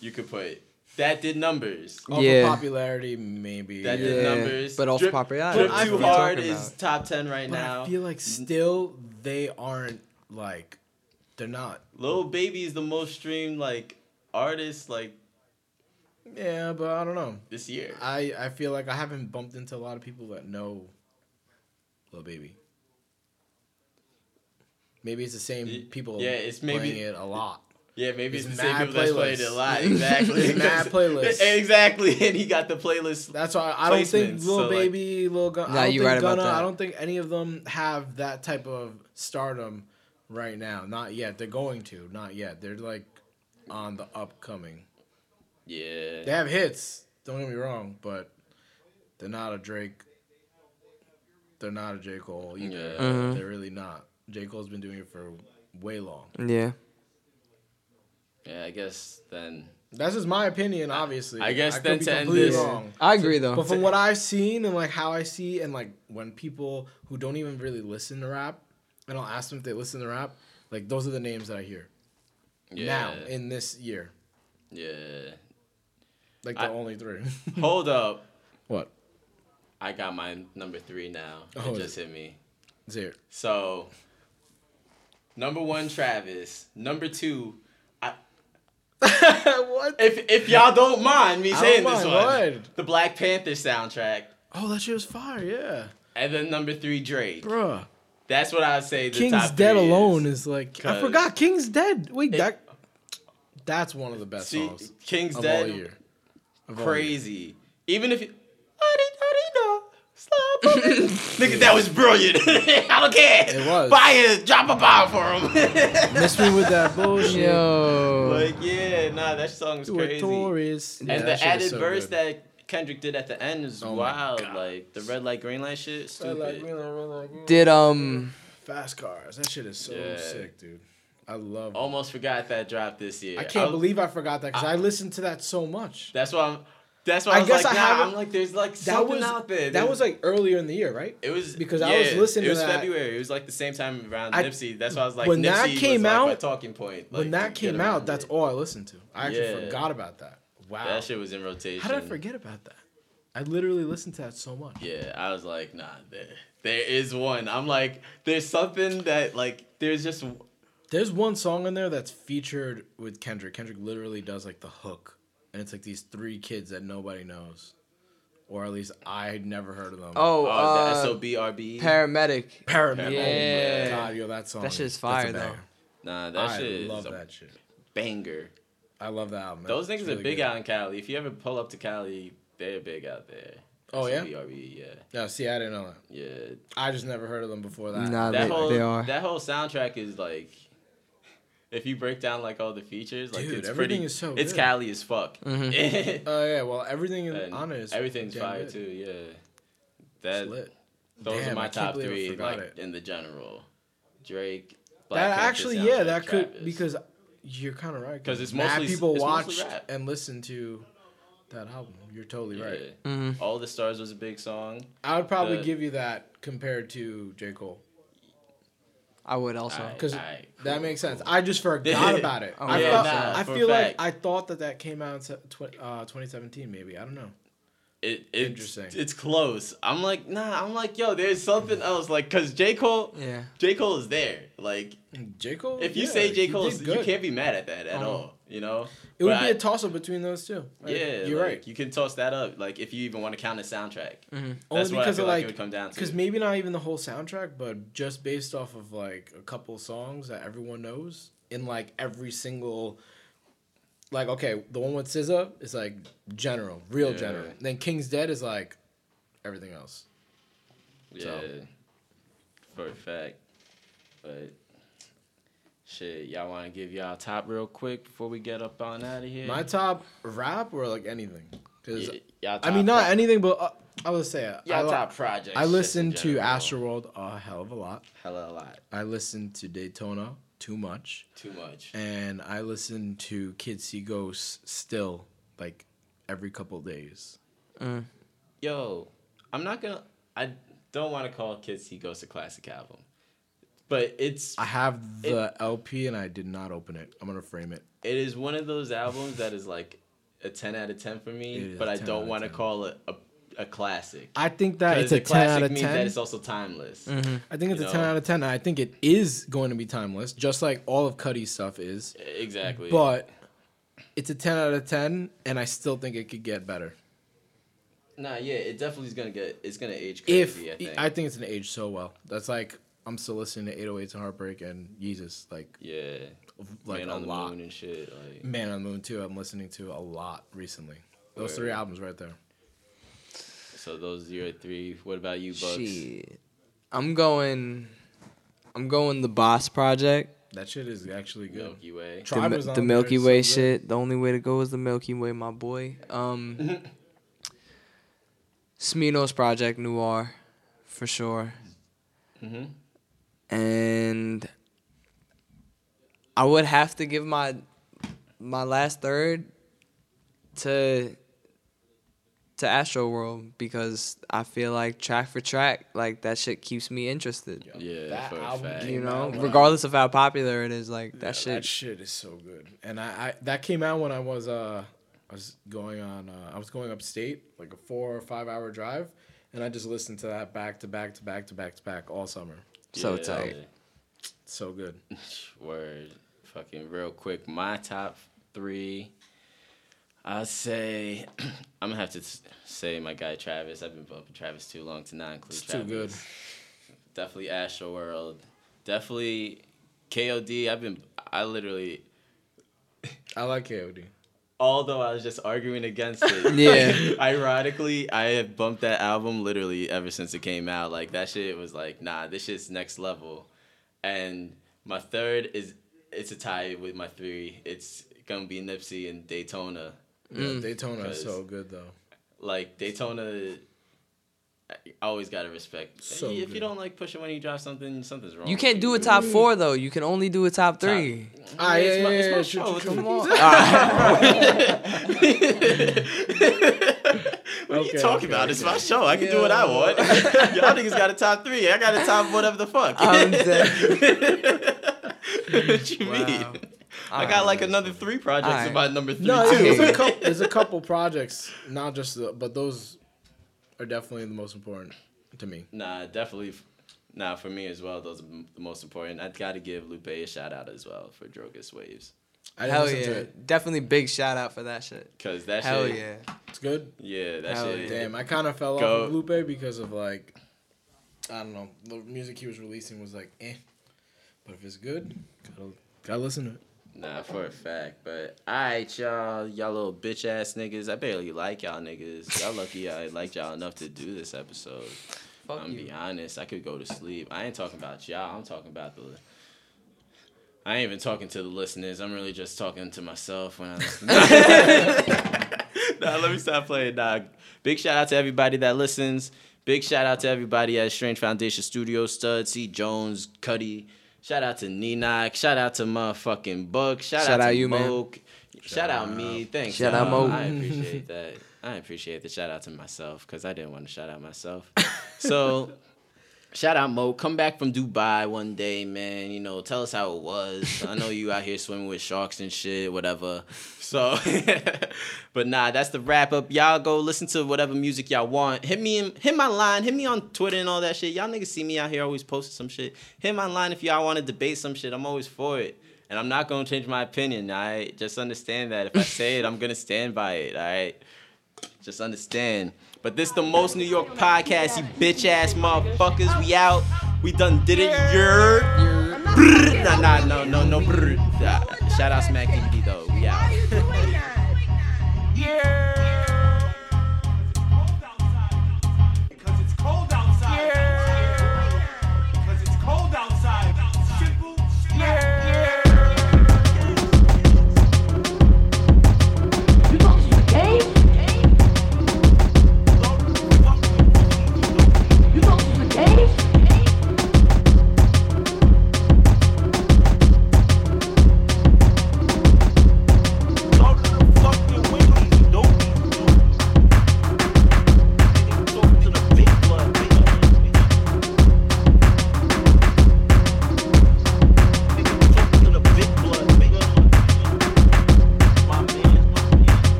you could put that did numbers. Off Yeah. of popularity, maybe. That yeah. did numbers. but also Drip- popularity, Drip I Too Hard is about. top ten right But now. I feel like mm. still they aren't like they're not. Lil Baby is the most streamed like artist like Yeah, but I don't know. this year. I I feel like I haven't bumped into a lot of people that know Lil Baby. Maybe it's the same people. yeah, it's maybe- playing it a lot. Yeah, maybe it's There's the same mad people that's played it playlists. live. Exactly. There's mad playlists. exactly, and he got the playlist. That's why I don't think Placements, Lil so, like- Baby, Lil Gun. Nah, I don't think right Gunna. I don't think any of them have that type of stardom right now. Not yet. They're going to. Not yet. They're like on the upcoming. Yeah. They have hits. Don't get me wrong, but they're not a Drake. They're not a J Cole either. Yeah. Mhm. They're really not. J Cole's been doing it for way long. Yeah. Yeah, I guess then. That's just my opinion, obviously. I guess could then be to end completely this- wrong. I agree though. But from what I've seen and like how I see and like when people who don't even really listen to rap, and I'll ask them if they listen to rap, like those are the names that I hear Yeah. now in this year. yeah. Like the I- only three. Hold up. what? I got my number three now. Oh, it just hit me. Zero. So, number one, Travis. Number two, I, what? if if y'all don't mind me saying don't this one, the Black Panther soundtrack, Oh, that shit was fire. Yeah, and then number three, Drake. bruh. That's what I would say. The King's Dead alone is. like I forgot. King's Dead. Wait, It- that that's one of the best See, songs King's Dead, all year. Of all year. crazy. Even if you, nigga, that was brilliant. I don't care. It was. Buy it, drop a bomb for him. Miss me with that bullshit. Yo. like yeah, nah, that song was Do crazy. Taurus. Yeah, and that the added so verse good. that Kendrick did at the end is Oh wild. Like the red light, green light shit, Red stupid. light, green light, red light, green light. Did um Fast cars. That shit is so Yeah. sick, dude. I love. Almost forgot that dropped this year. I can't was- believe I forgot that because I, listened to that so much. That's why I'm. That's why I, I was guess like, I nah, haven't- I'm like, there's like That something was out there. That was like earlier in the year, right? It was Because I was listening It to was that- February. It was like the same time around I- Nipsey. That's why I was like, when Nipsey that came was like my out- talking point. when that came out, that's it. all I listened to. I actually Yeah. forgot about that. Wow. That shit was in rotation. How did I forget about that? I literally listened to that so much. Yeah, I was like, nah, there, there is one. I'm like, there's something that like, there's just There's one song in there that's featured with Kendrick. Kendrick literally does like the hook, and it's like these three kids that nobody knows, or at least I had never heard of them. Oh, oh, uh, the SOBRB. paramedic. Paramedic. Yeah. Oh my God, yo, that song. That shit's that's fire, though. nah, that I shit love is a that shit. banger. I love that album. Those niggas really are big good. out in Cali. If you ever pull up to Cali, they're big out there. Oh, yeah? SOBRB, yeah, Yeah, see, I didn't know that. yeah. I just never heard of them before that. Nah, That they, whole they are. that whole soundtrack is like, if you break down like all the features, like Dude, it's everything pretty. is so It's good. Cali as fuck. mm-hmm Oh yeah, well everything in- And on it is everything's fire good. too. Yeah, It's that lit. those Damn, are my I top three, like it. in the general. Drake. Black that Panther actually, yeah, soundtrack, that could because you're kind of right. Because it's mad mostly- people it's watch mostly and listen to that album. You're totally yeah. right. Mhm. All the stars was a big song. I would probably The- give you that compared to J Cole I would also. Alright, because alright, that makes sense. cool. I just forgot about it. Oh, I, yeah, felt, nah, I for a feel like fact. I thought that that came out in tw- uh, 2017, maybe. I don't know. It, it's, Interesting. It's close. I'm like, nah. I'm like, yo, there's something else. Like, cause J Cole, Yeah. J Cole is there. Like, J Cole. if you yeah, say J Cole, you can't be mad at that at Uh-huh. all. You know. It would But be I- a toss up between those two. Like, Yeah, you're like, right. You can toss that up, like if you even want to count a soundtrack. Mhm. Only That's what I because feel of like, like it would come down to. Because maybe not even the whole soundtrack, but just based off of like a couple songs that everyone knows in like every single. Like okay, the one with SZA is like general, real Yeah. general. Then King's Dead is like everything else. yeah, so. for a fact. But shit, y'all want to give y'all top real quick before we get up on out of here? My top rap or like anything, because Y- y'all I mean not pro- anything, but uh, I would say uh, I, y'all li- top projects. I listen to. Astroworld a hell of a lot. hella a lot, I listen to Daytona too much. too much. and I listen to Kids See Ghosts still like every couple days. Mm. Yo, I'm not gonna. I don't want to call Kids See Ghosts a classic album, but it's I have the LP and I did not open it. I'm gonna frame it. it is one of those albums that is like a 10 out of 10 for me, but I don't want to call it a, a classic. I think that it's Because a 10 out classic of means that it's also timeless. Mm-hmm. I think it's you a 10 out of 10. I think it is going to be timeless, just like all of Cudi's stuff is. Exactly. But it's a 10 out of 10, and I still think it could get better. nah, yeah, it definitely is gonna get. It's gonna age If. I think. I think it's an age so well. That's like I'm still listening to 808s and Heartbreak and Jesus, like yeah, like Man a on the lot. Moon and shit. Like, Man on the Moon too. I'm listening to a lot recently. Those three albums right there. So those are your three. What about you, Bucks? Shit. I'm going. I'm going the Bas Project. That shit is actually good. Milky Way. The, Tribe Mi- the Milky Way good. shit. The only way to go is the Milky Way, my boy. Um, Smino's Project Noir, for sure. hmm and I would have to give my my last third to to Astro World because I feel like track for track, like that shit keeps me interested. Yeah, That for a album fact. You know, out regardless of how popular it is, like that Yeah, shit. That shit is so good. And I, I that came out when I was uh I was going on uh, I was going upstate like a four or five hour drive, and I just listened to that back to back to back to back to back all summer. So Yeah, tight. So good. Word. Fucking real quick. My top three. I'd say I'm gonna have to say my guy Travis. I've been bumping Travis too long to not include It's too Travis. good. Definitely Astro World. Definitely KOD. I've been I literally I like KOD. although I was just arguing against it. Yeah. Ironically, I have bumped that album literally ever since it came out. Like that shit was like, nah, this shit's next level. And my third is it's a tie with my three. It's gonna be Nipsey and Daytona. Yeah, Daytona is so good though. Like Daytona I always gotta respect. So if good. you don't like pushing when you drop something, something's wrong. You can't do a top four though. You can only do a top three. Ah, it's yeah, yeah, it's my yeah, show. true, What true, the true. fuck? are you talking okay, about? It's my show. I can do what I want. Y'all niggas got a top three. I got a top whatever the fuck. I'm dead. what you Wow. mean? I got like another three projects Alright. about number three No, too. there's a couple. There's a couple projects, not just the, but those are definitely the most important to me. Nah, definitely. Nah, for me as well. Those are the most important. I'd got to give Lupe a shout out as well for Drogas Waves. I didn't Hell listen yeah. to it. Definitely big shout out for that shit. Cause that Hell shit. yeah. It's good. Yeah, that Hell shit. yeah. Damn, I kind of fell Go. off of Lupe because of like, I don't know, the music he was releasing was like, eh. But if it's good, gotta gotta listen to it. Nah, for a fact. But alright, y'all, y'all little bitch ass niggas. I barely like y'all niggas. Y'all lucky I liked y'all enough to do this episode. Fuck I'm you. be honest. I could go to sleep. I ain't talking about y'all. I'm talking about the. I ain't even talking to the listeners. I'm really just talking to myself when I. nah, let me stop playing, dog. Big shout out to everybody that listens. Big shout out to everybody at Strange Foundation Studio, Stud, C. Jones, Cuddy. Shout out to Ninok. Shout out to motherfucking Book. Shout, Shout out, out to you, man. Moke. Shout, out me. Thanks. Shout out y'all. Moke. I appreciate that. I appreciate the shout out to myself because I didn't want to shout out myself. So, shout out Mo. Come back from Dubai one day, man. You know, tell us how it was. I know you out here swimming with sharks and shit, whatever. So, but nah, that's the wrap up. Y'all go listen to whatever music y'all want. Hit me, in, hit my line. Hit me on Twitter and all that shit. Y'all niggas see me out here always posting some shit. Hit my line if y'all want to debate some shit. I'm always for it. And I'm not gonna change my opinion. All right, just understand that if I say it, I'm gonna stand by it. All right. Just understand. But this the most New York podcast, you bitch ass motherfuckers. We out. We done did it. Yer. Brrr. Nah, nah, no, no, no. Nah, Shout out Smack DVD though. We out. Yeah.